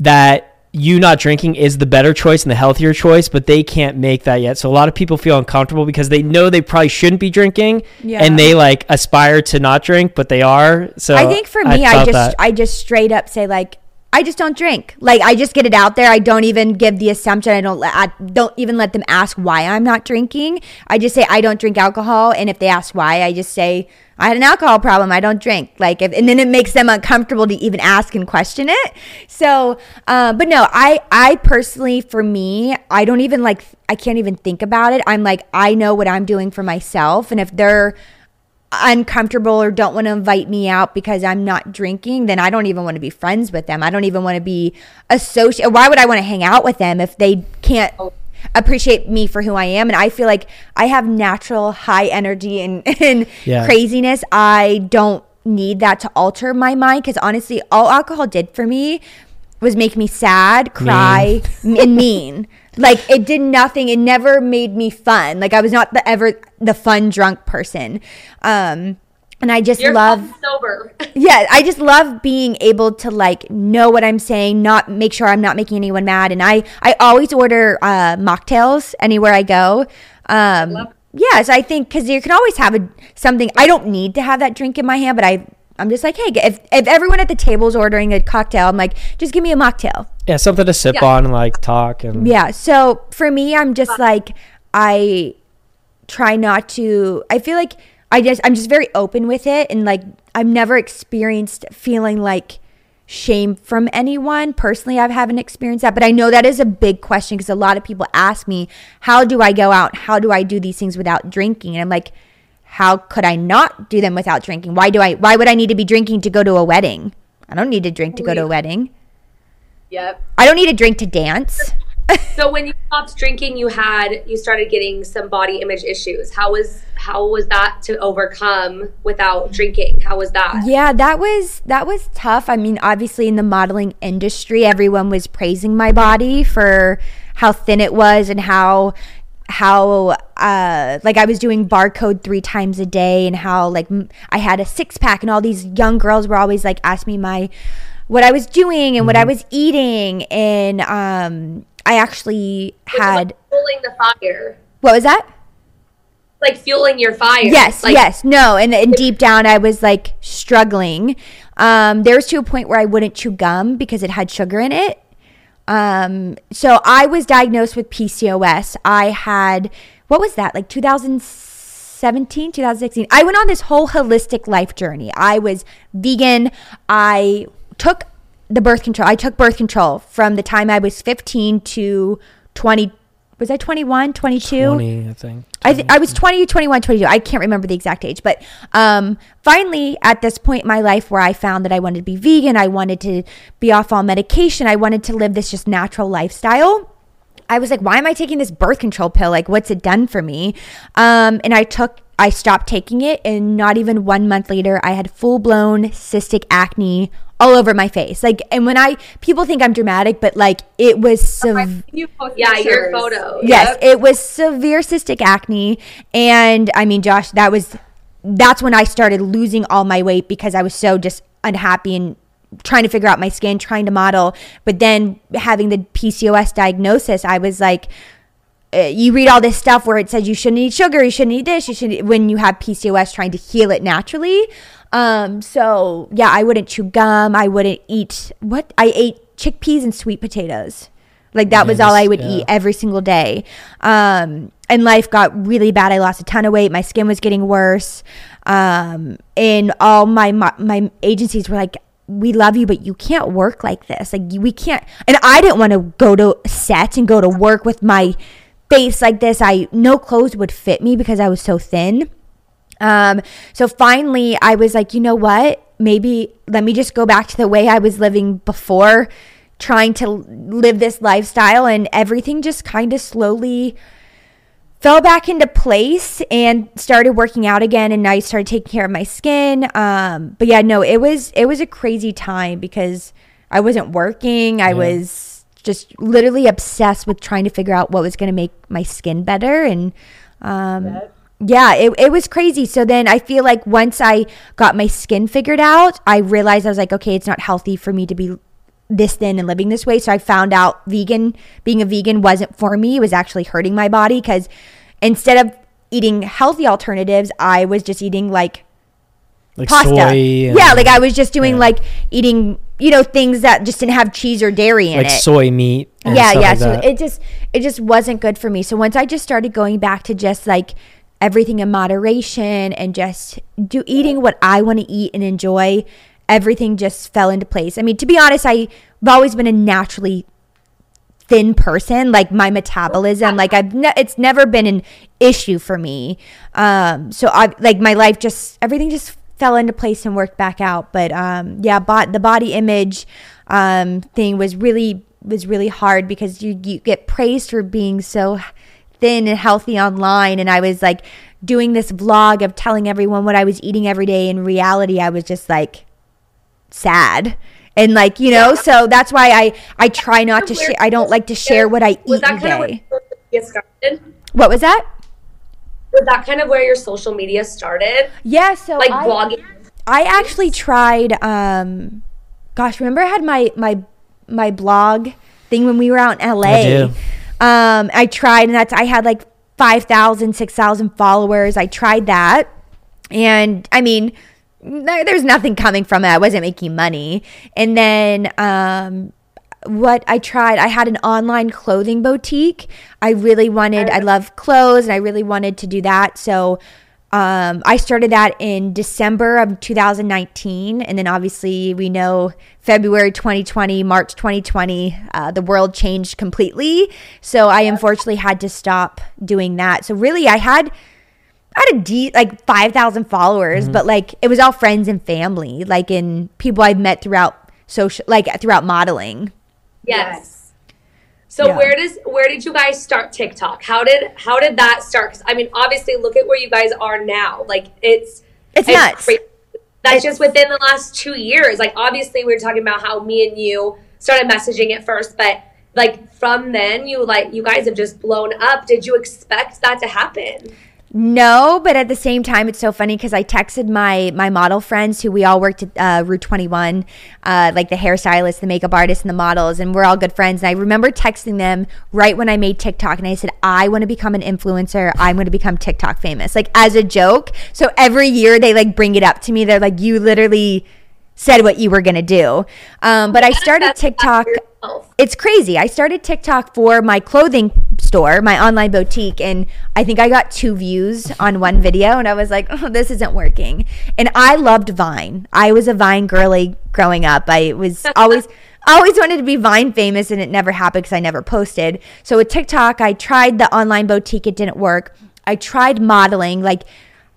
that you not drinking is the better choice and the healthier choice, but they can't make that yet. So a lot of people feel uncomfortable because they know they probably shouldn't be drinking, Yeah. and they like aspire to not drink, but they are. So I think for me, I, felt just that. I just straight up say like I just don't drink. Like I just get it out there. I don't even give the assumption. I don't. let- I don't even let them ask why I'm not drinking. I just say I don't drink alcohol, and if they ask why, I just say I had an alcohol problem. I don't drink. Like, if, and then it makes them uncomfortable to even ask and question it. So, uh, but no, I I personally, for me, I don't even like. I can't even think about it. I'm like I know what I'm doing for myself, and if they're uncomfortable or don't want to invite me out because I'm not drinking, then I don't even want to be friends with them. I don't even want to be associated. Why would I want to hang out with them if they can't appreciate me for who I am? And I feel like I have natural high energy and, and Yeah. craziness. I don't need that to alter my mind because honestly, all alcohol did for me was make me sad, cry, and mean. Like it did nothing. It never made me fun. Like I was not the ever the fun drunk person. Um and I just You're love sober. yeah, I just love being able to like know what I'm saying, not make sure I'm not making anyone mad. And I I always order uh, mocktails anywhere I go. Um, yes, I think because you can always have a something. I don't need to have that drink in my hand, but I I'm just like, hey, if if everyone at the table is ordering a cocktail, I'm like, just give me a mocktail. yeah, something to sip Yeah. on and like talk and Yeah. So for me, I'm just like I try not to. I feel like I just I'm just very open with it, and like I've never experienced feeling like shame from anyone personally. I haven't experienced that, but I know that is a big question because a lot of people ask me, "How do I go out? How do I do these things without drinking?" And I'm like. How could I not do them without drinking? Why do I why would I need to be drinking to go to a wedding? I don't need to drink to go to a wedding. yep I don't need to drink to dance. so when you stopped drinking, you had you started getting some body image issues. How was how was that to overcome without drinking? How was that? Yeah, that was that was tough. I mean, obviously in the modeling industry, everyone was praising my body for how thin it was and how how uh like I was doing Barre Code 3 times a day and how like I had a six pack and all these young girls were always like asking me my what I was doing and what I was eating and um I actually had fueling the fire, what was that? like fueling your fire. Yes, like, yes, no, and, and deep down I was like struggling. Um, there was to a point where I wouldn't chew gum because it had sugar in it. Um, so I was diagnosed with PCOS. I had what was that like 2017, 2016. I went on this whole holistic life journey. I was vegan. I took the birth control. I took birth control from the time I was 15 to 20. Was I 21, 22? 20, I think. I, th- I was 20, 21, 22. I can't remember the exact age. But um, finally, at this point in my life where I found that I wanted to be vegan, I wanted to be off all medication, I wanted to live this just natural lifestyle. I was like, why am I taking this birth control pill? Like, what's it done for me? Um, and I took, I stopped taking it, and not even one month later, I had full blown cystic acne all over my face. Like, and when I, people think I'm dramatic, but like, it was sev- You post Yeah, your pictures. photo. Yes, Yep. it was severe cystic acne. And I mean, Josh, that was that's when I started losing all my weight because I was so just unhappy and trying to figure out my skin, trying to model. But then having the PCOS diagnosis, I was like, uh, you read all this stuff where it says you shouldn't eat sugar, you shouldn't eat this, you should when you have PCOS trying to heal it naturally. Um, so yeah, I wouldn't chew gum. I wouldn't eat what I ate chickpeas and sweet potatoes. Like that Yeah, was all I would yeah. eat every single day. Um, and life got really bad. I lost a ton of weight. My skin was getting worse. Um, and all my, my my agencies were like, "We love you, but you can't work like this. Like we can't." And I didn't want to go to set and go to work with my face like this. I no clothes would fit me because I was so thin. Um, so finally, I was like, you know what? Maybe let me just go back to the way I was living before, trying to live this lifestyle, and everything just kind of slowly fell back into place and started working out again and I started taking care of my skin. Um but yeah no it was it was a crazy time because I wasn't working. I Yeah. was just literally obsessed with trying to figure out what was going to make my skin better and um yeah it, it was crazy. So then i feel like once i got my skin figured out i realized i was like okay it's not healthy for me to be this thin and living this way so i found out vegan being a vegan wasn't for me it was actually hurting my body because instead of eating healthy alternatives i was just eating like like pasta soy. and, yeah like i was just doing yeah. like eating you know things that just didn't have cheese or dairy in like it soy meat. and yeah stuff yeah like so that. it just it just wasn't good for me so once i just started going back to just like everything in moderation and just do eating what i want to eat and enjoy everything just fell into place. I mean to be honest i've always been a naturally thin person like my metabolism like i've ne- it's never been an issue for me. Um so i like my life just everything just fell into place and worked back out. But um yeah bot the body image um thing was really was really hard because you you get praised for being so thin and healthy online. And i was like doing this vlog of telling everyone what i was eating every day. In reality i was just like sad and like you know so that's why i i try not to share i don't like to share what i eat Was eat that kind of where today your social media started? what was that Was that kind of where your social media started? yeah so Like I, blogging? I actually tried um gosh remember i had my my my blog thing when we were out in la I do. um i tried and that's i had like 5000 6000 followers i tried that and i mean there, there's nothing coming from it i wasn't making money and then um what I tried, I had an online clothing boutique. I really wanted, I love clothes and I really wanted to do that. So um, I started that in December of 2019. And then obviously we know February 2020, March 2020, uh, the world changed completely. So I unfortunately had to stop doing that. So really, I had. I had a de- like 5,000 followers, but mm-hmm. like it was all friends and family, like in people I've met throughout social, like throughout modeling. Yes. So Yeah. where does where did you guys start TikTok? How did how did that start? Because I mean, obviously, look at where you guys are now. Like it's It's nuts. crazy. That's just within the last two years. Like obviously, we were talking about how me and you started messaging at first, but like from then, you like you guys have just blown up. Did you expect that to happen? No, but at the same time, it's so funny because I texted my my model friends who we all worked at uh, Route 21, uh, like the hairstylist, the makeup artist, and the models, and we're all good friends. And I remember texting them right when I made TikTok, and I said, I want to become an influencer. I'm going to become TikTok famous, like as a joke. So every year they like bring it up to me. They're like, you literally said what you were going to do. Um, but I started TikTok it's crazy. I started TikTok for my clothing store, my online boutique, and I think I got two views on one video, and I was like, oh, this isn't working. And I loved Vine. I was a Vine girly growing up. I was always. I always wanted to be Vine famous and it never happened because I never posted. So with TikTok, I tried the online boutique, it didn't work. I tried modeling, like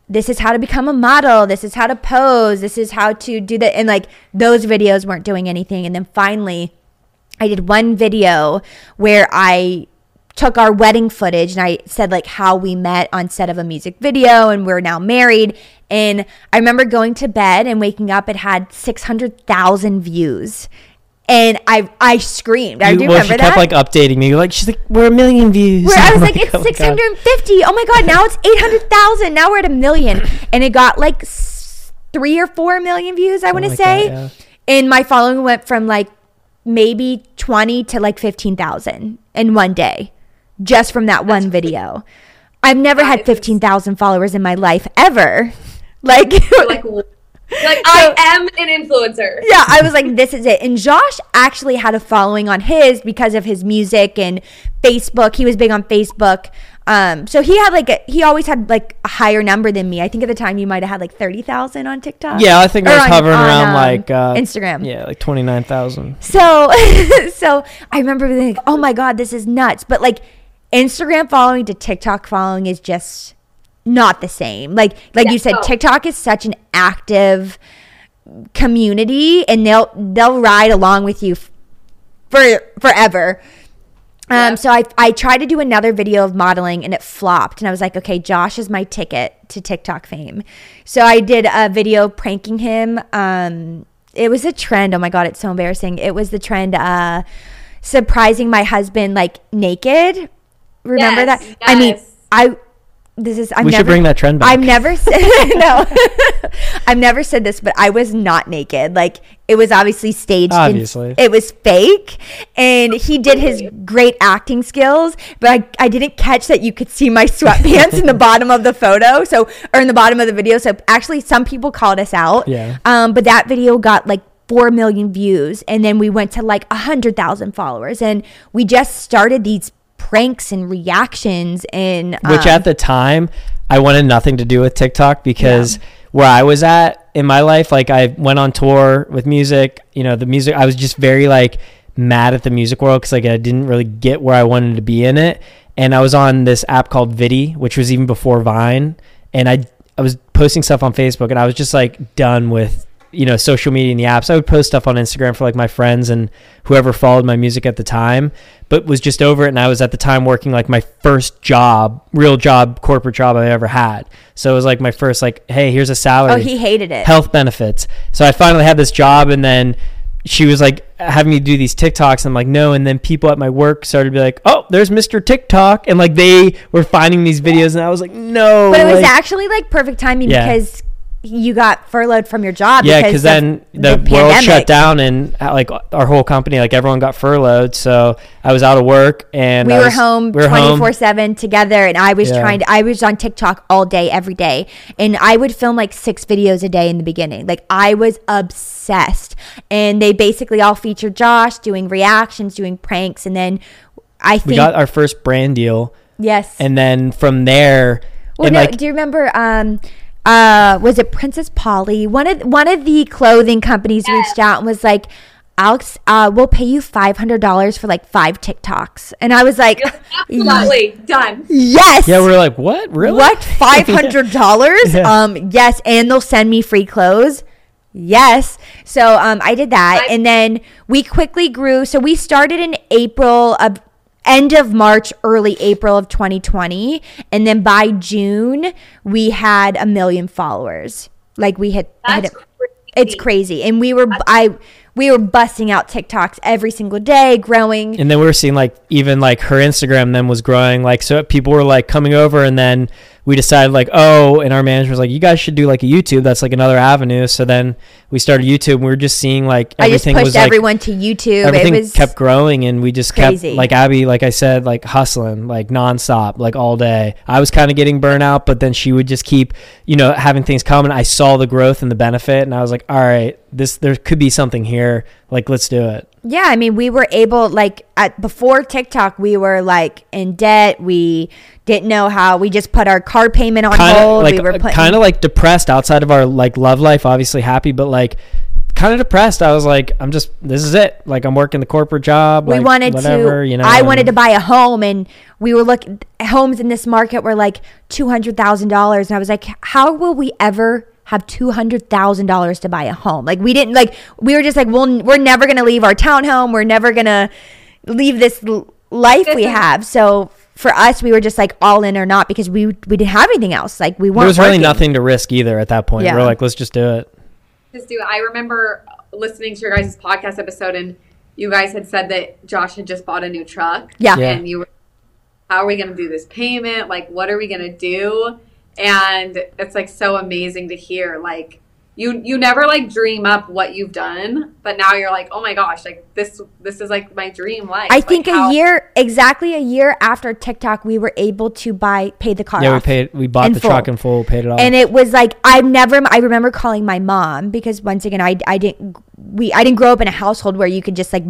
this is how to become a model this is how to pose this is how to do that and like those videos weren't doing anything and then finally i did one video where i took our wedding footage and I said like how we met on set of a music video and we're now married. And I remember going to bed and waking up, it had 600,000 views. And I I screamed. I You- do well, remember she that. kept like updating me. Like she's like, we're a million views. Where I was like, it's oh my God. 650. Oh my God, now it's 800,000. Now we're at a million. And it got like s- three or four million views, I want to oh say. that, yeah. And my following went from like maybe 20 to like 15,000 in one day just from that one video. I've never had 15,000 followers in my life ever. Like, You're like, you're like I am an influencer. yeah, I was like, this is it. And Josh actually had a following on his because of his music and Facebook. He was big on Facebook. Um, so he had like a, he always had like a higher number than me. I think at the time you might have had like thirty thousand on TikTok. Yeah, I think I was on- hovering on, around um, like uh, Instagram. Yeah, like twenty nine thousand. So so I remember being like, oh my god, this is nuts. But like Instagram following to TikTok following is just not the same. Like like Yeah, you said. TikTok is such an active community and they'll they'll ride along with you f- for forever. Um, Yeah. so I, I tried to do another video of modeling and it flopped. And I was like, okay, Josh is my ticket to TikTok fame. So I did a video pranking him. Um, it was a trend. Oh my God, it's so embarrassing. It was the trend, uh, surprising my husband like naked. Remember Yes, that? I mean. I, this is, I've We never, should bring that trend back. I've never said no. I've never said this, but I was not naked. Like it was obviously staged. and Obviously. it was fake, and he did his great acting skills. But I, I didn't catch that you could see my sweatpants in the bottom of the photo, so or in the bottom of the video. So actually, some people called us out. Yeah. Um, but that video got like four million views, and then we went to like a hundred thousand followers, and we just started these pranks and reactions and Which um, at the time I wanted nothing to do with TikTok because where I was at in my life, like I went on tour with music, you know, the music I was just very like mad at the music world because like I didn't really get where I wanted to be in it. And I was on this app called Viddy, which was even before Vine. And I I was posting stuff on Facebook and I was just like done with you know social media and the apps. I would post stuff on Instagram for like my friends and whoever followed my music at the time, but was just over it. And I was at the time working like my first job, real job, corporate job I ever had. So it was like my first like, hey, here's a salary oh, he hated it. health benefits. So I finally had this job, and then she was like having me do these TikToks. And I'm like, no. And then people at my work started to be like, oh, there's Mr. TikTok, and like they were finding these videos, and I was like, no. But it was like- actually like perfect timing Yeah. because you got furloughed from your job. yeah, because then the, world pandemic. shut down, and uh, like our whole company, like everyone got furloughed. So I was out of work, and We I were was- home we were home. twenty four seven together, and I was Yeah. trying to. I was on TikTok all day, every day, and I would film like six videos a day in the beginning. Like I was obsessed, and they basically all featured Josh doing reactions, doing pranks, and then I think We got our first brand deal, yes. and then from there, Well, no, like do you remember? Um, uh, was it Princess Polly? One of one of the clothing companies reached out and was like, "Alex, uh, we'll pay you five hundred dollars for like five TikToks," and I was like, Absolutely done. "Yes, yeah, we are like, what, really? what five hundred dollars? Um, yes, and they'll send me free clothes." Yes. So um, I did that. I- and then we quickly grew. So we started in April of end of March, early April of 2020. And then by June, we had a million followers. Like we had, had That's a- crazy. it's crazy. And we were, I, we were busting out TikToks every single day, growing. and then we were seeing like even like her Instagram then was growing like so people were like coming over and then we decided like oh and our manager was like you guys should do like a YouTube that's like another avenue so then we started YouTube and we were just seeing like everything I just pushed was like everyone to YouTube. everything it was kept growing and we just crazy. kept like Abbie like I said like hustling like nonstop like all day I was kind of getting burnout, but then she would just keep you know having things coming I saw the growth and the benefit and I was like all right this there could be something here like let's do it Yeah, I mean, we were able like at before TikTok, we were like in debt. We didn't know how. We just put our car payment on kind of hold. like we were uh, putting, kind of like depressed outside of our like love life obviously happy but like kind of depressed i was like i'm just this is it like i'm working the corporate job we like, wanted whatever, to. you know I wanted to buy a home, and we were looking homes in this market were like two hundred thousand dollars, and I was like, how will we ever? Have two hundred thousand dollars to buy a home. Like we didn't like we were just like, well, we're never gonna leave our townhome. We're never gonna leave this l- life we is- have. So for us, we were just like all in or not because we we didn't have anything else. Like we weren't. There was really nothing to risk either at that point. Yeah. We're like, let's just do it. Just do it. I remember listening to your guys' podcast episode, and you guys had said that Josh had just bought a new truck. Yeah. Yeah. And you were, how are we going to do this payment? Like, what are we going to do? And it's like so amazing to hear. Like, you you never like dream up what you've done, but now you're like, oh my gosh, like this this is like my dream life. I Like, think how- a year exactly a year after TikTok, we were able to buy pay the car Yeah, we paid. We bought in the truck in full, paid it off. and it was like I've never I remember calling my mom because once again I I didn't we I didn't grow up in a household where you could just like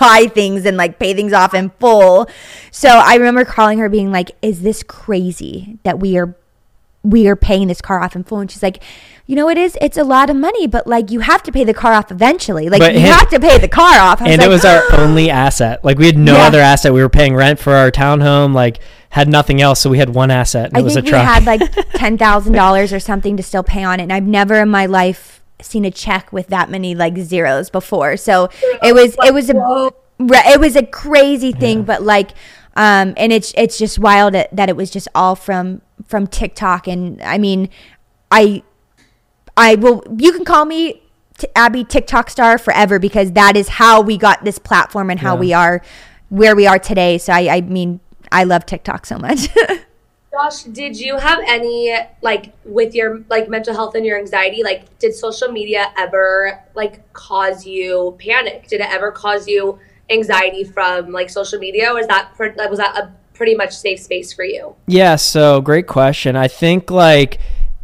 buy things and like pay things off in full. So I remember calling her being like is this crazy that we are we are paying this car off in full and she's like you know it is it's a lot of money but like you have to pay the car off eventually like But you it- have to pay the car off I and like, it was our only asset. Like we had no Yeah. other asset. We were paying rent for our townhome. Like had nothing else, so we had one asset, and I it was think a we truck. had like ten thousand dollars or something to still pay on it, and I've never in my life seen a check with that many like zeros before. So it was it was a it was a crazy thing, but like, um, and it's it's just wild that, that it was just all from from TikTok, and I mean, I I will you can call me. T- Abbie TikTok star forever because that is how we got this platform and how Yeah. we are where we are today. So I, I mean, I love TikTok so much. Josh, did you have any like with your like mental health and your anxiety? Like, did social media ever like cause you panic? Did it ever cause you anxiety from like social media? Or that was that a pretty much safe space for you? Yeah, so great question. I think like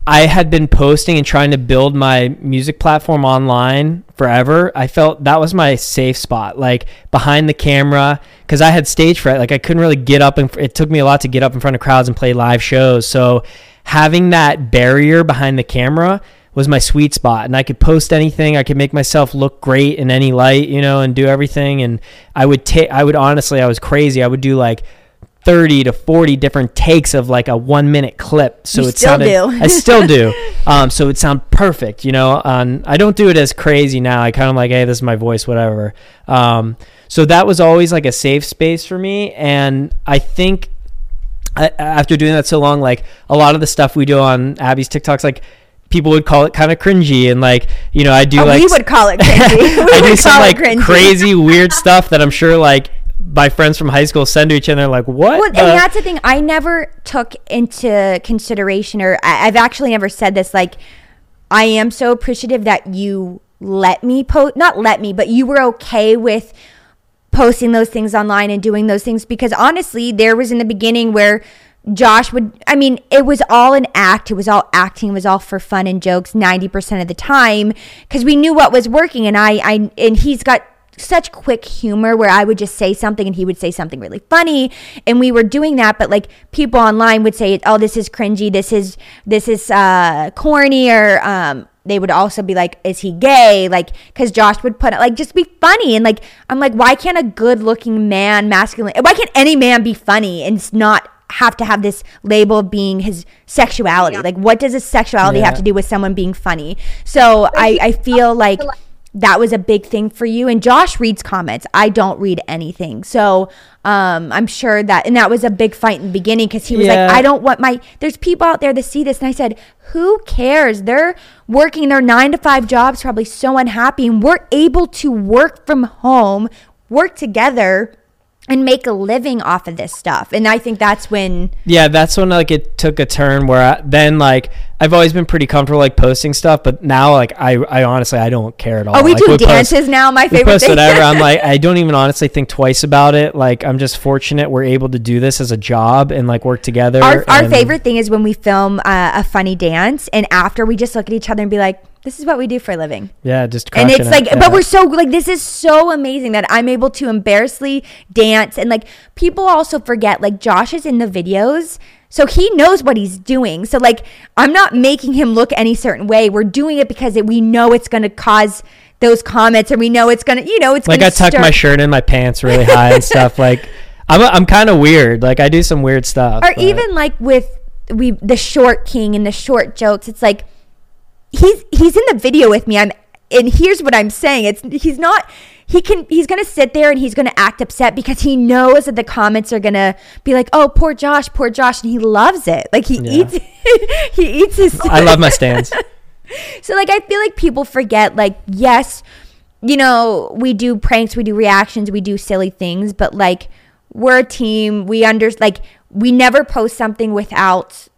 I had been posting and trying to build my music platform online forever. I felt that was my safe spot, like behind the camera, because I had stage fright. Like I couldn't really get up, and it took me a lot to get up in front of crowds and play live shows. So having that barrier behind the camera was my sweet spot, and I could post anything. I could make myself look great in any light, you know, and do everything. And I would take, I would honestly, I was crazy. I would do like 30 to 40 different takes of like a one minute clip so You it still sounded i still do um, so it sound perfect you know um, i don't do it as crazy now i kind of like hey this is my voice whatever um, so that was always like a safe space for me and i think I, after doing that so long like a lot of the stuff we do on abbie's tiktoks like people would call it kind of cringy and like you know i do Oh, like we would call it cringy. I do some like cringy. crazy weird stuff that i'm sure like my friends from high school send to each other like what Well, and that's the thing. I never took into consideration, or I, I've actually never said this. Like, I am so appreciative that you let me post, not let me, but you were okay with posting those things online and doing those things because honestly, there was in the beginning where Josh would, I mean, it was all an act. It was all acting. It was all for fun and jokes 90% of the time because we knew what was working. And I, I, and he's got such quick humor where I would just say something and he would say something really funny and we were doing that but like people online would say oh this is cringy this is this is uh corny or um they would also be like is he gay like because josh would put it like just be funny and like i'm like why can't a good looking man masculine why can't any man be funny and s- not have to have this label of being his sexuality. Like what does his sexuality have to do with someone being funny? So i i feel like that was a big thing for you. And josh reads comments. I don't read anything. So um i'm sure that and that was a big fight in the beginning because he was Yeah. like i don't want my there's people out there that see this and i said who cares? They're working their nine to five jobs probably so unhappy and we're able to work from home work together and make a living off of this stuff. And i think that's when yeah that's when like it took a turn where I, then like i've always been pretty comfortable like posting stuff but now like i i honestly i don't care at all. Oh we Like, do post- dances now my we favorite post thing. whatever. I'm like i don't even honestly think twice about it. Like i'm just fortunate we're able to do this as a job and like work together our, our favorite thing is when we film uh, a funny dance and after we just look at each other and be like this is what we do for a living. Yeah just and it's it, like yeah. but we're so like this is so amazing that i'm able to embarrassingly dance and like people also forget like josh is in the videos so he knows what he's doing. So like i'm not making him look any certain way. We're doing it because it, we know it's going to cause those comments and we know it's going to you know it's like i tuck stir- my shirt in my pants really high and stuff like i'm, I'm kind of weird. Like i do some weird stuff or but- even like with we the short king and the short jokes it's like he's he's in the video with me i'm and here's what I'm saying. It's he's not he can he's gonna sit there and he's gonna act upset because he knows that the comments are gonna be like, oh poor Josh, poor Josh, and he loves it. Like he Yeah. eats he eats his I love my stands. so like I feel like people forget like yes, you know, we do pranks, we do reactions, we do silly things, but like we're a team. We under like we never post something without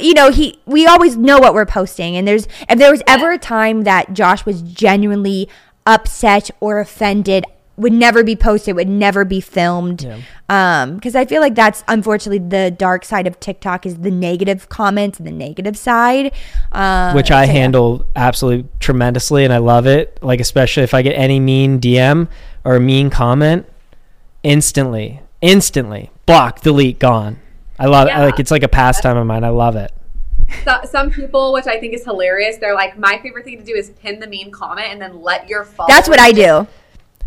you know, he we always know what we're posting and there's if there was ever a time that Josh was genuinely upset or offended would never be posted, would never be filmed. Yeah. Um, because I feel like that's unfortunately the dark side of TikTok is the negative comments and the negative side. Um, which I so yeah. handle absolutely tremendously, and I love it. Like especially if I get any mean DM or mean comment, instantly, instantly block, delete, gone. I love Yeah. like it's like a pastime of mine. I love it. So, some people, which I think is hilarious, they're like, my favorite thing to do is pin the mean comment and then let your followers That's what I do.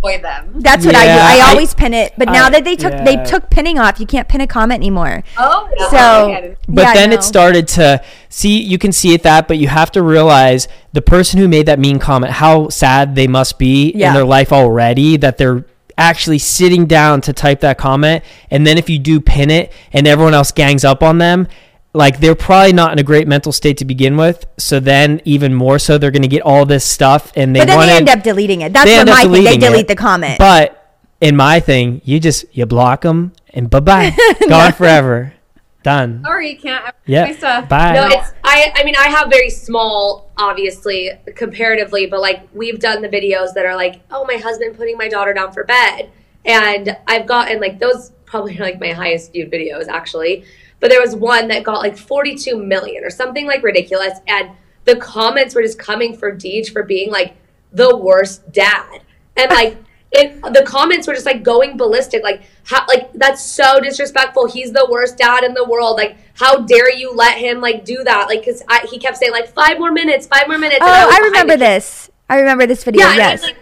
enjoy them. That's what I do. Yeah, I, I- always pin it. But now that they took they took pinning off, you can't pin a comment anymore. Oh, no, So- I get it. But Yeah, then no. it started to see you can see it that, but you have to realize the person who made that mean comment, how sad they must be Yeah. in their life already that they're actually sitting down to type that comment. And then if you do pin it and everyone else gangs up on them, like they're probably not in a great mental state to begin with. So then even more so they're gonna get all this stuff and they But then want they to end up deleting it. That's what my thing. They delete it. the comment. But in my thing, you just you block them and bye bye, gone forever, done. Sorry, you can't. Yeah, stuff. bye. No, it's I. I mean, I have very small, obviously, comparatively, but like we've done the videos that are like, oh, my husband putting my daughter down for bed, and I've gotten like those probably are, like my highest viewed videos actually. But there was one that got like 42 million or something like ridiculous, and the comments were just coming for Deej for being like the worst dad, and like. It, the comments were just like going ballistic like how like that's so disrespectful he's the worst dad in the world like how dare you let him like do that like because he kept saying like five more minutes five more minutes oh, was I remember this. I remember this video. yeah yes. and, like,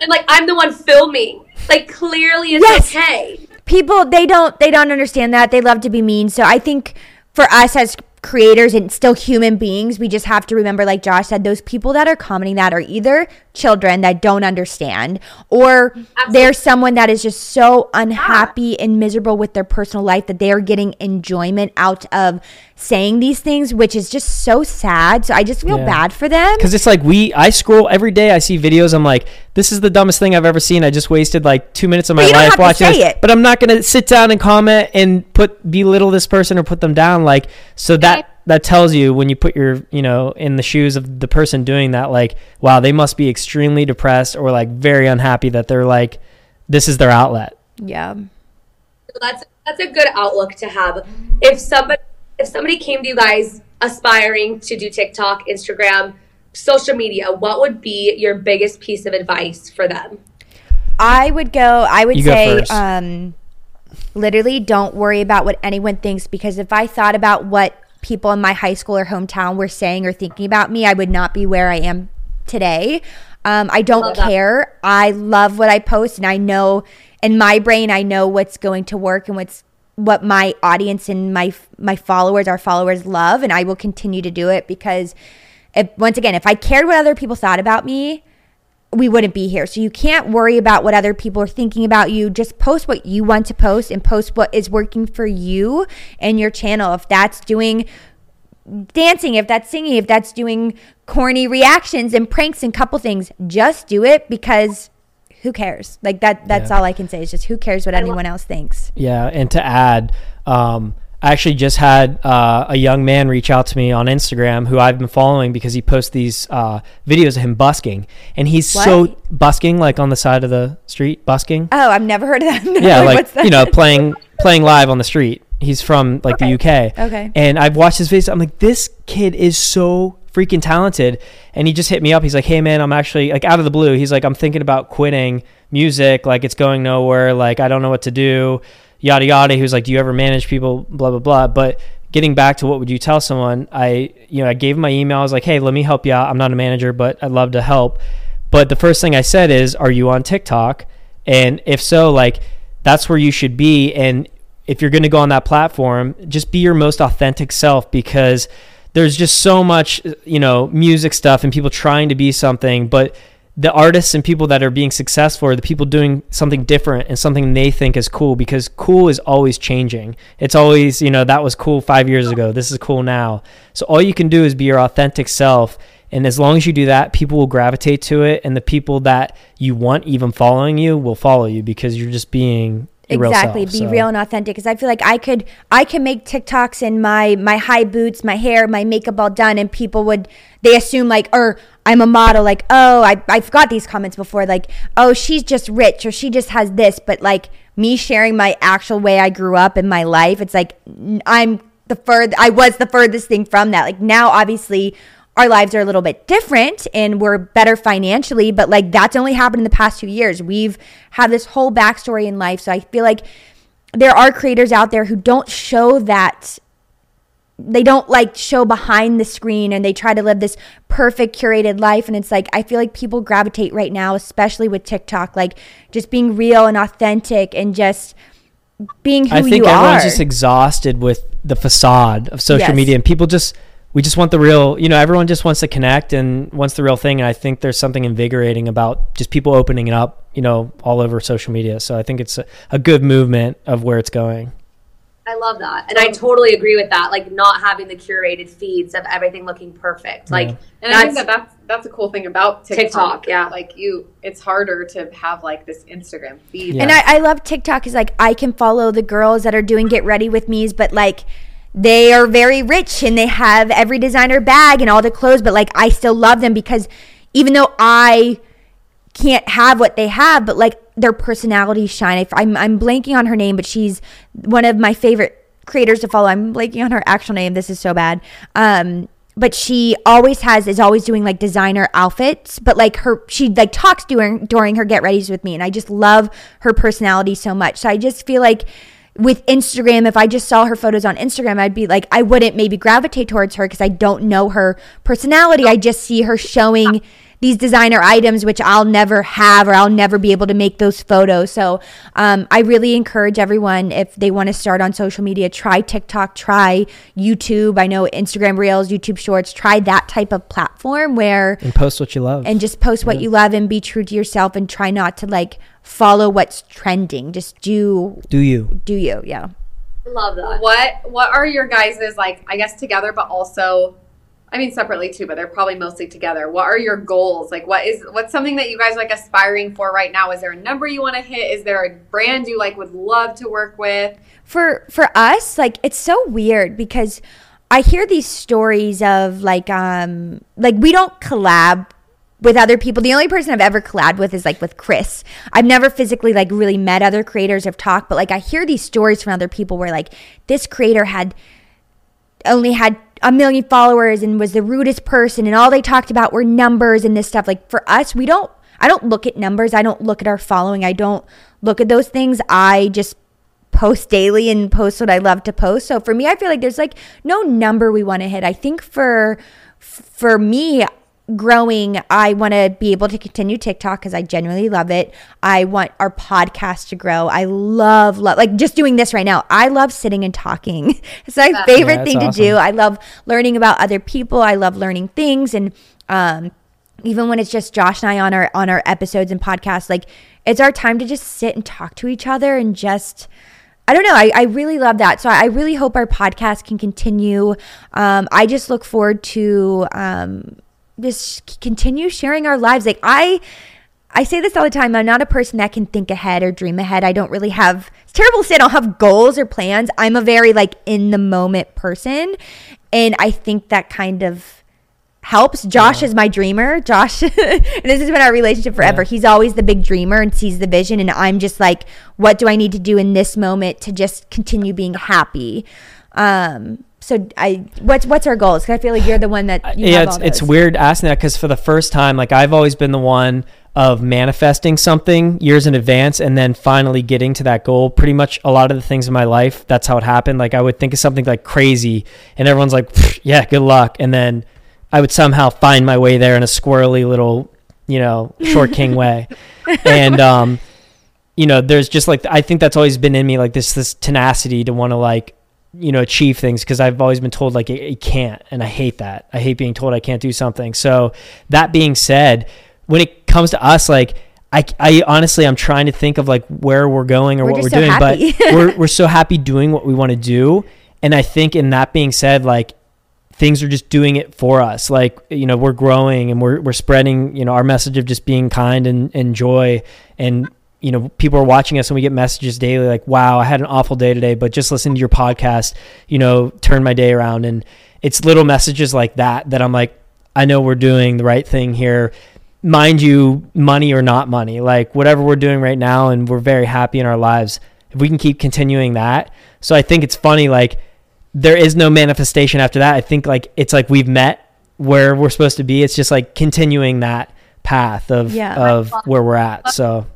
and like i'm the one filming like clearly it's Yes. okay people they don't they don't understand that they love to be mean so i think for us as creators and still human beings we just have to remember like josh said those people that are commenting that are either children that don't understand or they're someone that is just so unhappy and miserable with their personal life that they are getting enjoyment out of saying these things which is just so sad so i just feel Yeah. bad for them Because it's like we, I scroll every day. I see videos. I'm like, this is the dumbest thing I've ever seen. I just wasted like two minutes of my life watching say it. But I'm not gonna sit down and comment and put belittle this person or put them down. Like, so that that tells you when you put your, you know, in the shoes of the person doing that. Like, wow, they must be extremely depressed or like very unhappy that they're like, this is their outlet. yeah that's that's a good outlook to have. If somebody if somebody came to you guys aspiring to do TikTok, Instagram, social media, what would be your biggest piece of advice for them? I would go. I would You say, um, literally, don't worry about what anyone thinks because if I thought about what people in my high school or hometown were saying or thinking about me, I would not be where I am today. Um, I don't Love that. care. I love what I post, and I know in my brain, I know what's going to work and what's what my audience and my my followers, our followers, love, and I will continue to do it because. If, once again, if I cared what other people thought about me, we wouldn't be here. So you can't worry about what other people are thinking about you. Just post what you want to post and post what is working for you and your channel. If that's doing dancing, if that's singing, if that's doing corny reactions and pranks and couple things, just do it because who cares? Like that that's Yeah. all I can say is just who cares what anyone else thinks. Yeah, and to add, um, I actually just had uh, a young man reach out to me on Instagram who I've been following because he posts these uh, videos of him busking, and he's so busking like on the side of the street, busking. Oh, I've never heard of that. yeah, like what's that? you know, playing playing live on the street. He's from like the UK. Okay. And I've watched his videos. I'm like, this kid is so freaking talented. And he just hit me up. He's like, hey man, I'm actually like out of the blue. He's like, I'm thinking about quitting music. Like it's going nowhere. Like I don't know what to do. Yada yada. He was like, do you ever manage people? Blah blah blah. But getting back to what would you tell someone? I you know I gave him my email. I was like, hey, let me help you out. I'm not a manager, but I'd love to help. But the first thing I said is, are you on TikTok? And if so, like that's where you should be. And if you're going to go on that platform, just be your most authentic self because there's just so much, you know, music stuff and people trying to be something, but the artists and people that are being successful are the people doing something different and something they think is cool because cool is always changing. It's always, you know, that was cool five years ago. This is cool now. So all you can do is be your authentic self. And as long as you do that, people will gravitate to it. And the people that you want even following you will follow you because you're just being exactly self, be so. real and authentic because i feel like i could i can make tiktoks in my my high boots my hair my makeup all done and people would they assume like or i'm a model like oh i i've got these comments before like oh she's just rich or she just has this but like me sharing my actual way i grew up in my life it's like i'm the further i was the furthest thing from that like now obviously our lives are a little bit different and we're better financially, but like that's only happened in the past two years. We've had this whole backstory in life. So I feel like there are creators out there who don't show that they don't like show behind the screen and they try to live this perfect curated life and it's like i feel like people gravitate right now especially with tiktok like just being real and authentic and just being who I think you everyone's are just exhausted with the facade of social Yes. media, and people just we just want the real. You know, everyone just wants to connect and wants the real thing. And I think there's something invigorating about just people opening it up. You know, all over social media. So I think it's a, a good movement of where it's going. I love that. And I totally agree with that. Like not having the curated feeds of everything looking perfect. Like And I think that's that that's that's a cool thing about TikTok. TikTok, yeah. like you, it's harder to have like this Instagram feed. Yeah. And I, I love TikTok is like I can follow the girls that are doing get ready with me's, but like they are very rich and they have every designer bag and all the clothes, but like I still love them because even though I can't have what they have, but like their personalities shine. I'm I'm blanking on her name, but she's one of my favorite creators to follow. I'm blanking on her actual name. This is so bad. Um, but she always has is always doing like designer outfits. But like her, she like talks during during her get readies with me, and I just love her personality so much. So I just feel like with Instagram, if I just saw her photos on Instagram, I'd be like, I wouldn't maybe gravitate towards her because I don't know her personality. I just see her showing these designer items, which I'll never have or I'll never be able to make those photos. So um, I really encourage everyone if they want to start on social media, try TikTok, try YouTube. I know Instagram Reels, YouTube Shorts, try that type of platform where And post what you love. and just post what you love and be true to yourself and try not to like follow what's trending. Just do do you? do you, yeah. Love that. What what are your guys's like? I guess together, but also, I mean separately too. But they're probably mostly together. What are your goals? Like, what is what's something that you guys like aspiring for right now? Is there a number you want to hit? Is there a brand you like would love to work with? for for us like it's so weird because i hear these stories of like um like we don't collab with other people the only person i've ever collabed with is like with chris i've never physically like really met other creators of talk but like i hear these stories from other people where like this creator had only had a million followers and was the rudest person and all they talked about were numbers and this stuff. Like for us we don't i don't look at numbers. I don't look at our following. I don't look at those things. I just post daily and post what i love to post. So for me i feel like there's like no number we want to hit. I think for for me growing i want to be able to continue tiktok because i genuinely love it i want our podcast to grow i love love like just doing this right now i love sitting and talking it's my favorite Yeah, it's thing to awesome. do i love learning about other people i love learning things and um even when it's just Josh and I on our on our episodes and podcasts, like it's our time to just sit and talk to each other and just I don't know. I, I really love that. So I really hope our podcast can continue. Um, I just look forward to um, just continue sharing our lives. Like I I say this all the time. I'm not a person that can think ahead or dream ahead. I don't really have it's terrible to say I don't have goals or plans. I'm a very like in the moment person. And I think that kind of helps. Josh is my dreamer. Josh, and this has been our relationship forever. Yeah. He's always the big dreamer and sees the vision. And I'm just like, what do I need to do in this moment to just continue being happy? Um, so I, what's what's our goals? Because I feel like you're the one that you yeah, have it's it's weird asking that because for the first time, like I've always been the one of manifesting something years in advance and then finally getting to that goal. Pretty much a lot of the things in my life, that's how it happened. Like I would think of something like crazy, and everyone's like, "Yeah, good luck," and then I would somehow find my way there in a squirrely little, you know, short king way, and um, you know, there's just like I think that's always been in me, like this this tenacity to want to like you know achieve things because I've always been told like it, can't and I hate that. I hate being told I can't do something. So that being said, when it comes to us like I, I honestly I'm trying to think of like where we're going or We're what we're so doing happy. but we're we're so happy doing what we want to do and I think in that being said like things are just doing it for us like you know we're growing and we're we're spreading you know our message of just being kind and, and joy and you know people are watching us and we get messages daily like wow i had an awful day today but just listening to your podcast you know turned my day around. And it's little messages like that that i'm like i know we're doing the right thing here. Mind you money or not money like whatever we're doing right now and we're very happy in our lives if we can keep continuing that. So i think it's funny like there is no manifestation after that. I think like it's like we've met where we're supposed to be. It's just like continuing that path of Yeah. of where we're at. So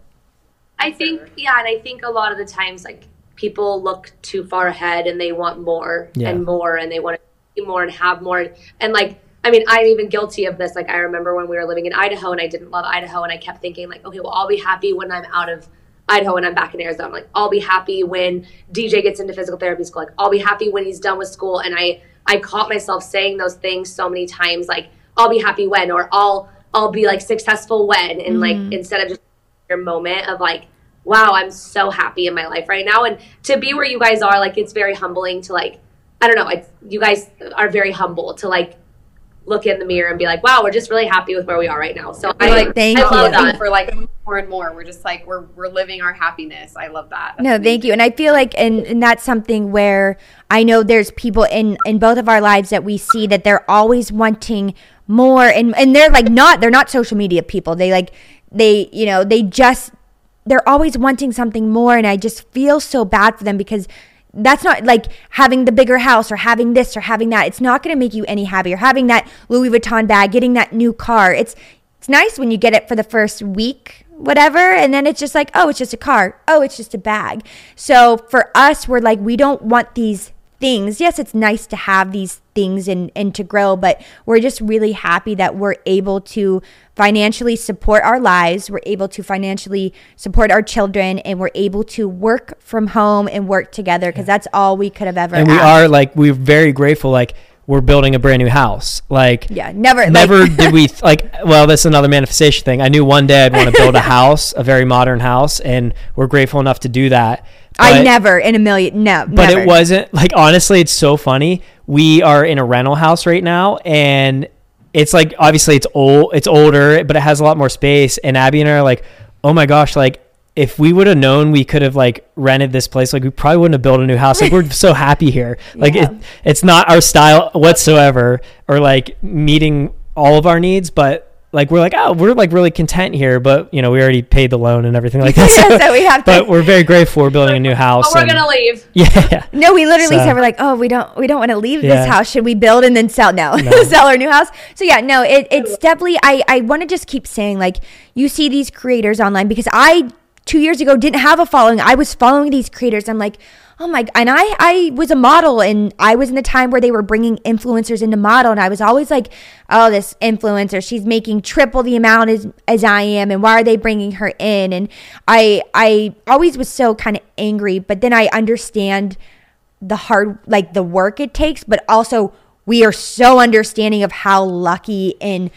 I think, yeah, and I think a lot of the times, like people look too far ahead and they want more Yeah. and more, and they want to be more and have more, and like. I mean, I'm even guilty of this. Like, I remember when we were living in Idaho and I didn't love Idaho, and I kept thinking, like, okay, well, I'll be happy when I'm out of Idaho and I'm back in Arizona. Like, I'll be happy when DJ gets into physical therapy school. Like, I'll be happy when he's done with school. And I, I caught myself saying those things so many times, like, I'll be happy when, or I'll, I'll be like successful when, and like mm-hmm. instead of just your moment of like wow i'm so happy in my life right now and to be where you guys are like it's very humbling to like i don't know it's you guys are very humble to like look in the mirror and be like wow we're just really happy with where we are right now so i like Thank I you. love looking that for like more and more. We're just like we're we're living our happiness. I love that. No, thank you. And I feel like, and, and that's something where I know there's people in in both of our lives that we see that they're always wanting more, and and they're like not they're not social media people. They like they you know they just they're always wanting something more, and I just feel so bad for them because. That's not like having the bigger house or having this or having that. It's not going to make you any happier. Having that Louis Vuitton bag, getting that new car. It's it's nice when you get it for the first week, whatever, and then it's just like, oh, it's just a car. Oh, it's just a bag. So for us, we're like, we don't want these things. Yes, it's nice to have these things and, and to grow, but we're just really happy that we're able to financially support our lives. We're able to financially support our children and we're able to work from home and work together because that's all we could have ever and we asked. are like we're very grateful like we're building a brand new house like Yeah, never. never like, did we th- like well that's another manifestation thing i knew one day i'd want to build a house a very modern house and we're grateful enough to do that I never in a million. No, but never. it wasn't like honestly it's so funny we are in a rental house right now and it's like obviously it's old it's older but it has a lot more space and abbie and i are like oh my gosh like if we would have known we could have like rented this place like we probably wouldn't have built a new house like we're so happy here like Yeah. it, it's not our style whatsoever or like meeting all of our needs but like we're like oh we're like really content here but you know we already paid the loan and everything like that Yeah, so we have to- but we're very grateful we're building a new house oh we're and- gonna leave yeah No, we literally So- said we're like, oh, we don't, we don't want to leave Yeah. this house. Should we build and then sell? No, sell our new house. So yeah, no, it, it's definitely. I I want to just keep saying like you see these creators online because I two years ago didn't have a following. I was following these creators. I'm like, oh my, and I I was a model and I was in the time where they were bringing influencers into model and I was always like, oh, this influencer, she's making triple the amount as as I am, and why are they bringing her in? And I I always was so kind of angry, but then I understand the hard like the work it takes but also we are so understanding of how lucky and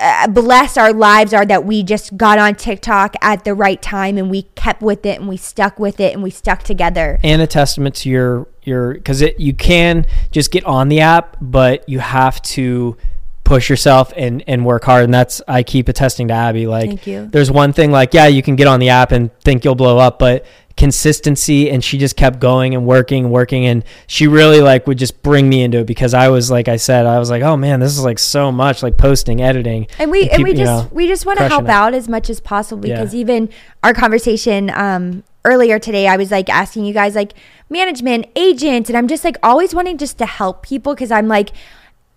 uh, blessed our lives are that we just got on TikTok at the right time and we kept with it and we stuck with it and we stuck together. and a testament to your your because it you can just get on the app but you have to push yourself and and work hard and that's i keep attesting to abbie like Thank you. there's one thing like yeah you can get on the app and think you'll blow up but consistency and she just kept going and working and working and she really like would just bring me into it because i was like i said i was like oh man this is like so much like posting editing And we and, keep, we you just know, we just want to help it. out as much as possible Yeah. because even our conversation um earlier today I was like asking you guys like management, agent and I'm just like always wanting just to help people cuz I'm like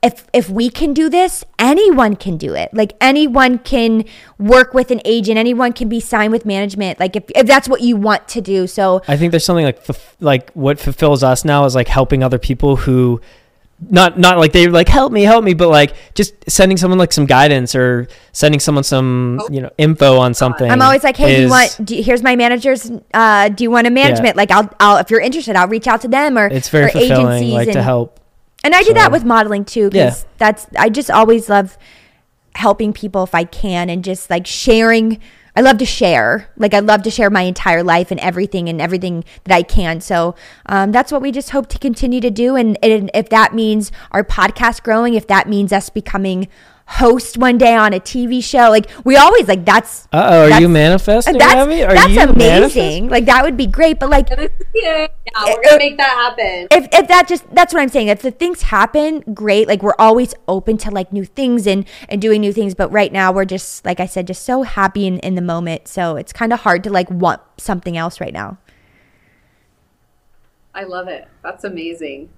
if if we can do this, anyone can do it. Like anyone can work with an agent, anyone can be signed with management. Like if, if that's what you want to do. So I think there's something like like what fulfills us now is like helping other people who not not like they were like help me help me but like just sending someone like some guidance or sending someone some you know info on something I'm always like, hey, do you want? Do, here's my manager's. Uh, do you want a management? Like, I'll, I'll if you're interested, I'll reach out to them or it's very or fulfilling agencies like to help And I do that with modeling too, Yeah. because that's I just always love helping people if I can, and just like sharing. I love to share. Like I love to share my entire life and everything and everything that I can. So um, that's what we just hope to continue to do. And, and if that means our podcast growing, if that means us becoming host one day on a TV show, like we always like that's. uh-oh are that's- you manifesting That's, Abbie? Are that's you amazing. manifesting? Like that would be great. But like Yeah, we're gonna make that happen. if if that just that's what I'm saying. If the things happen, great. Like we're always open to like new things and and doing new things. But right now we're just like I said, just so happy in, in the moment. So it's kind of hard to like want something else right now. I love it. That's amazing.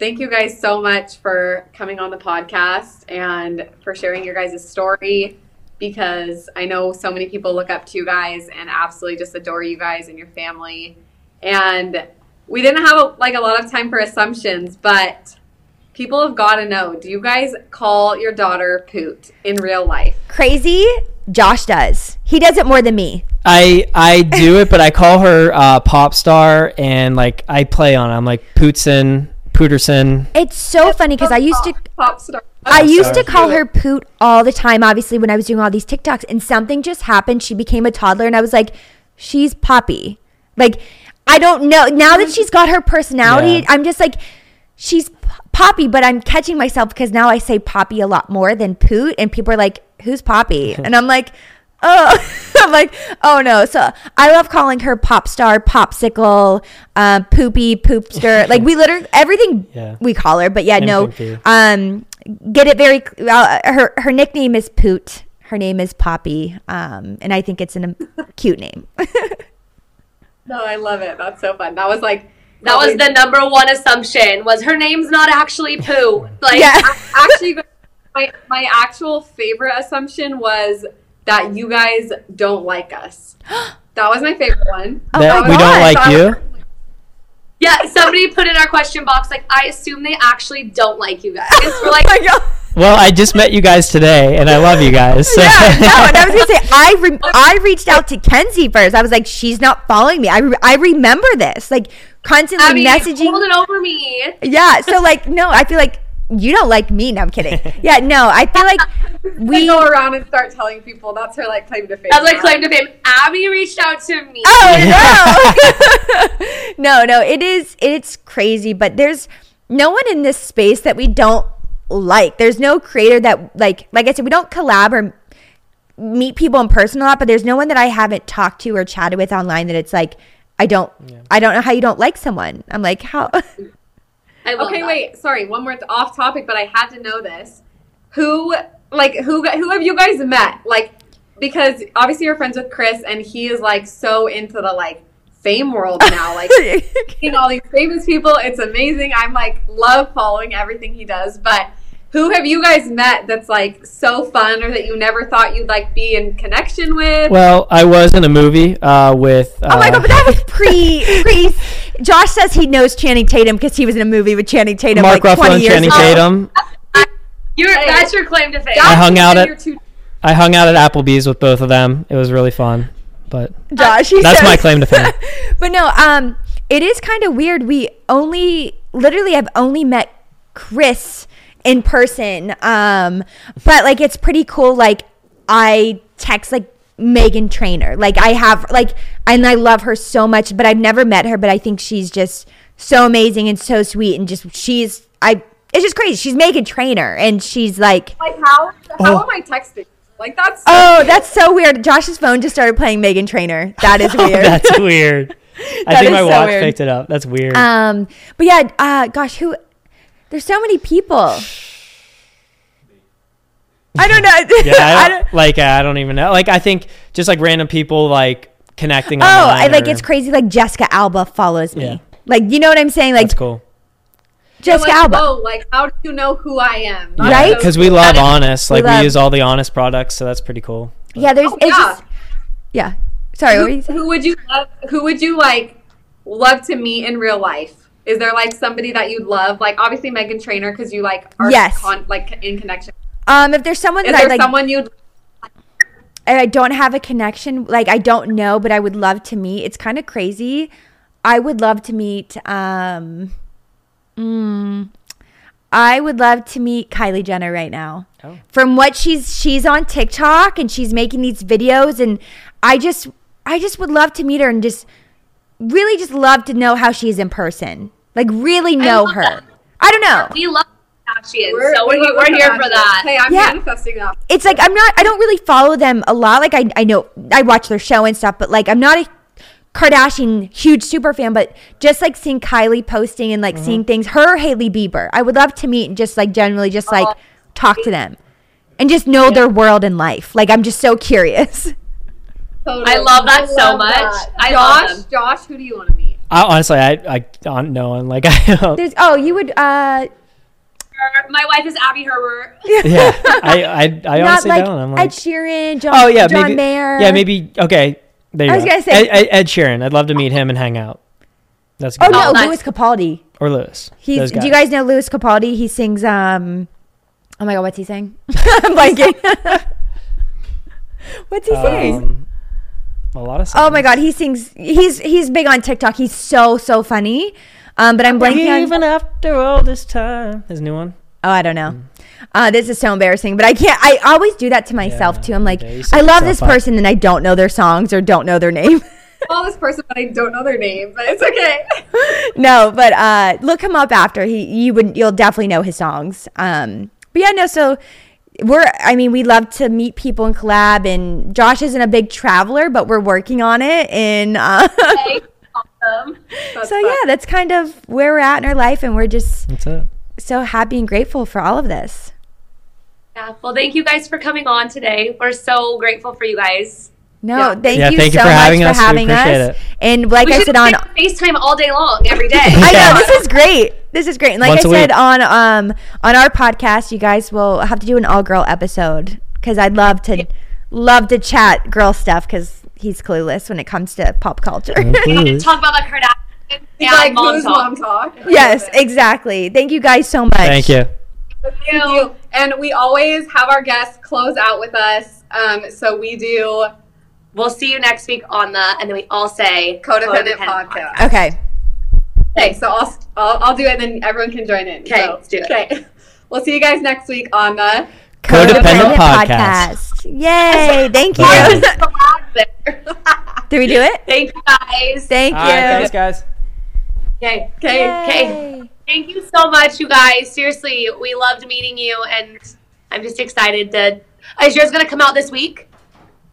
Thank you guys so much for coming on the podcast and for sharing your guys' story because I know so many people look up to you guys and absolutely just adore you guys and your family. And we didn't have a, like a lot of time for assumptions, but people have got to know, do you guys call your daughter Poot in real life? Crazy, Josh does. He does it more than me. I I do it, but I call her uh, pop star, and like I play on. it. I'm like Pootson, Pooterson. It's so funny because I used to Pop star. I used to call her Poot all the time, obviously, when I was doing all these TikToks, and something just happened. She became a toddler, and I was like, she's Poppy. Like, I don't know. Now that she's got her personality, Yeah. I'm just like, she's P- Poppy, but I'm catching myself because now I say Poppy a lot more than Poot, and people are like, who's Poppy? and I'm like, oh, I'm like, oh no. So I love calling her pop star, popsicle, uh, poopy, poopster. like, we literally, everything Yeah. we call her, but yeah, no. Anything too. Um, get it very. Uh, her her nickname is Poot. Her name is Poppy. Um, and I think it's an, a cute name. No, I love it. That's so fun. That was like, That was the number one assumption was her name's not actually Pooh. Like yeah. actually my my actual favorite assumption was that you guys don't like us. That was my favorite one. Oh that we don't God. like So you. was- Yeah, somebody put in our question box like I assume they actually don't like you guys. We're like Oh my God. Well, I just met you guys today, and I love you guys. So. Yeah, no, and I was gonna say I re- I reached out to Kenzie first. I was like, she's not following me. I, re- I remember this, like constantly Abbie, messaging. hold it over me. Yeah, so like, no, I feel like you don't like me. No, I'm kidding. Yeah, no, I feel like we we. go around and start telling people that's her like claim to fame. That's like claim to fame. Abbie reached out to me. Oh no, no, no. It is. It's crazy, but there's no one in this space that we don't like. There's no creator that like, like I said, we don't collab or meet people in person a lot. But there's no one that I haven't talked to or chatted with online that it's like, I don't, I don't know how you don't like someone. I'm like, how? I love Okay, that. wait, sorry, one more off topic, but I had to know this. Who like who who have you guys met? Like because obviously you're friends with Chris and he is like so into the like fame world now. Like seeing all these famous people, it's amazing. I'm like love following everything he does, but who have you guys met that's like so fun or that you never thought you'd like be in connection with? Well, I was in a movie uh, with. Uh, Oh my god, but that was pre pre. Josh says he knows Channing Tatum because he was in a movie with Channing Tatum Mark like Ruffalo 20 and years Channing ago. Tatum. You're, Hey. that's your claim to fame. I hung out at- too- I hung out at Applebee's with both of them. It was really fun. But Josh, That's says- my claim to fame. but no, um, it is kind of weird. We only, literally, I've only met Chris in person. Um, but like, it's pretty cool. Like, I text like Meghan Trainor. Like, I have like, and I love her so much. But I've never met her. But I think she's just so amazing and so sweet. And just she's, I, it's just crazy. She's Meghan Trainor, and she's like. like how how Oh. am I texting? Like that's so Oh, that's so weird. Josh's phone just started playing Meghan Trainor. That is Oh, weird. that's weird. I That think my so watch weird. picked it up. That's weird. Um, but yeah, uh, gosh, who? There's so many people. I don't know. yeah, I I don't, don't- like I don't even know. Like I think just like random people like connecting. oh, I like or- it's crazy. Like Jessica Alba follows me. Yeah. Like you know what I'm saying? Like That's cool. Jessica like, Alba. whoa, like how do you know who I am? Yeah, Right? Because we love honest. Like we, love- use all the honest products, so that's pretty cool. Yeah, there's. Oh, it's yeah. just. Yeah. Sorry. What were who, you who would you love, who would you like love to meet in real life? Is there like somebody that you'd love? Like obviously Meghan Trainor because you like are Yes. con- like in connection. Um, if there's someone Is that I like, someone you'd—I don't have a connection, like I don't know, but I would love to meet. It's kind of crazy. I would love to meet. Um, mm, I would love to meet Kylie Jenner right now. Oh. From what she's she's on TikTok and she's making these videos, and I just I just would love to meet her and just really just love to know how she is in person. Like really know love her. that. I don't know. We love Kardashians, so we're, we love we're here for that. Hey, I'm Yeah. manifesting that. it's like I'm not I don't really follow them a lot. Like I I know I watch their show and stuff, but like I'm not a Kardashian huge super fan, but just like seeing Kylie posting and like Mm-hmm. seeing things, her Hailey Bieber, I would love to meet and just like generally just like Oh, talk to them and just know their world and life. Like I'm just so curious. Totally. I love that so love much. that. I Josh, love them. Josh, who do you want to meet? I, honestly, I I don't know. And like I don't. There's oh you would uh My wife is Abbie Herbert. Yeah, I I, I honestly like don't. I'm like Ed Sheeran, John, oh yeah, John maybe. Mayer. Yeah, maybe. Okay, there you I was go. gonna say- Ed, Ed, Ed Sheeran. I'd love to meet him and hang out. That's Oh no, nice. Louis Capaldi. Or Lewis. He's. Do you guys know Louis Capaldi? He sings. Um. Oh my God, what's he saying? I'm blanking. what's he sing? Um, a lot of. Oh my God, he sings. He's he's big on TikTok. He's so so funny. Um, but I'm blanking on. Even after all this time, his new one. Oh, I don't know. Uh, this is so embarrassing, but I can't. I always do that to myself Yeah, too. I'm like, yeah, I love yourself this up. person, and I don't know their songs or don't know their name. Call this person, but I don't know their name. But it's okay. no, but uh, look him up after. He you would you'll definitely know his songs. Um, but yeah, no. So we're. I mean, we love to meet people and collab. And Josh isn't a big traveler, but we're working on it. And uh, Okay, awesome. That's so fun. yeah, that's kind of where we're at in our life, and we're just That's it. so happy and grateful for all of this. Yeah. Well, thank you guys for coming on today. We're so grateful for you guys. No, Yeah. thank Yeah, you thank you so for much having for us. We having appreciate us. it. And like we I said on FaceTime all day long, every day. I know this is great. This is great. And like Once I a said week. on um on our podcast, you guys will have to do an all girl episode because I'd love to love to chat girl stuff because he's clueless when it comes to pop culture. Please. Talk about the Kardashians. Yeah, like mom talk. mom talk? yes, exactly. Thank you guys so much. Thank you. Thank you. And we always have our guests close out with us. Um, so we do We'll see you next week on the, and then we all say Codependent, Podcast. Okay. Okay, so I'll, I'll I'll do it, and then everyone can join in. Okay, so, let's do it. Okay, we'll see you guys next week on the. Codependent Podcast. Yay! Thank you. Bye. The lag there. Did we do it? Thank you guys. Thank you. right, thanks, guys. Okay. Okay. Okay. Thank you so much, you guys. Seriously, we loved meeting you, and I'm just excited to. Is yours gonna come out this week?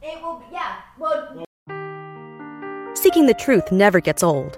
It will. Yeah. Well. Seeking the truth never gets old.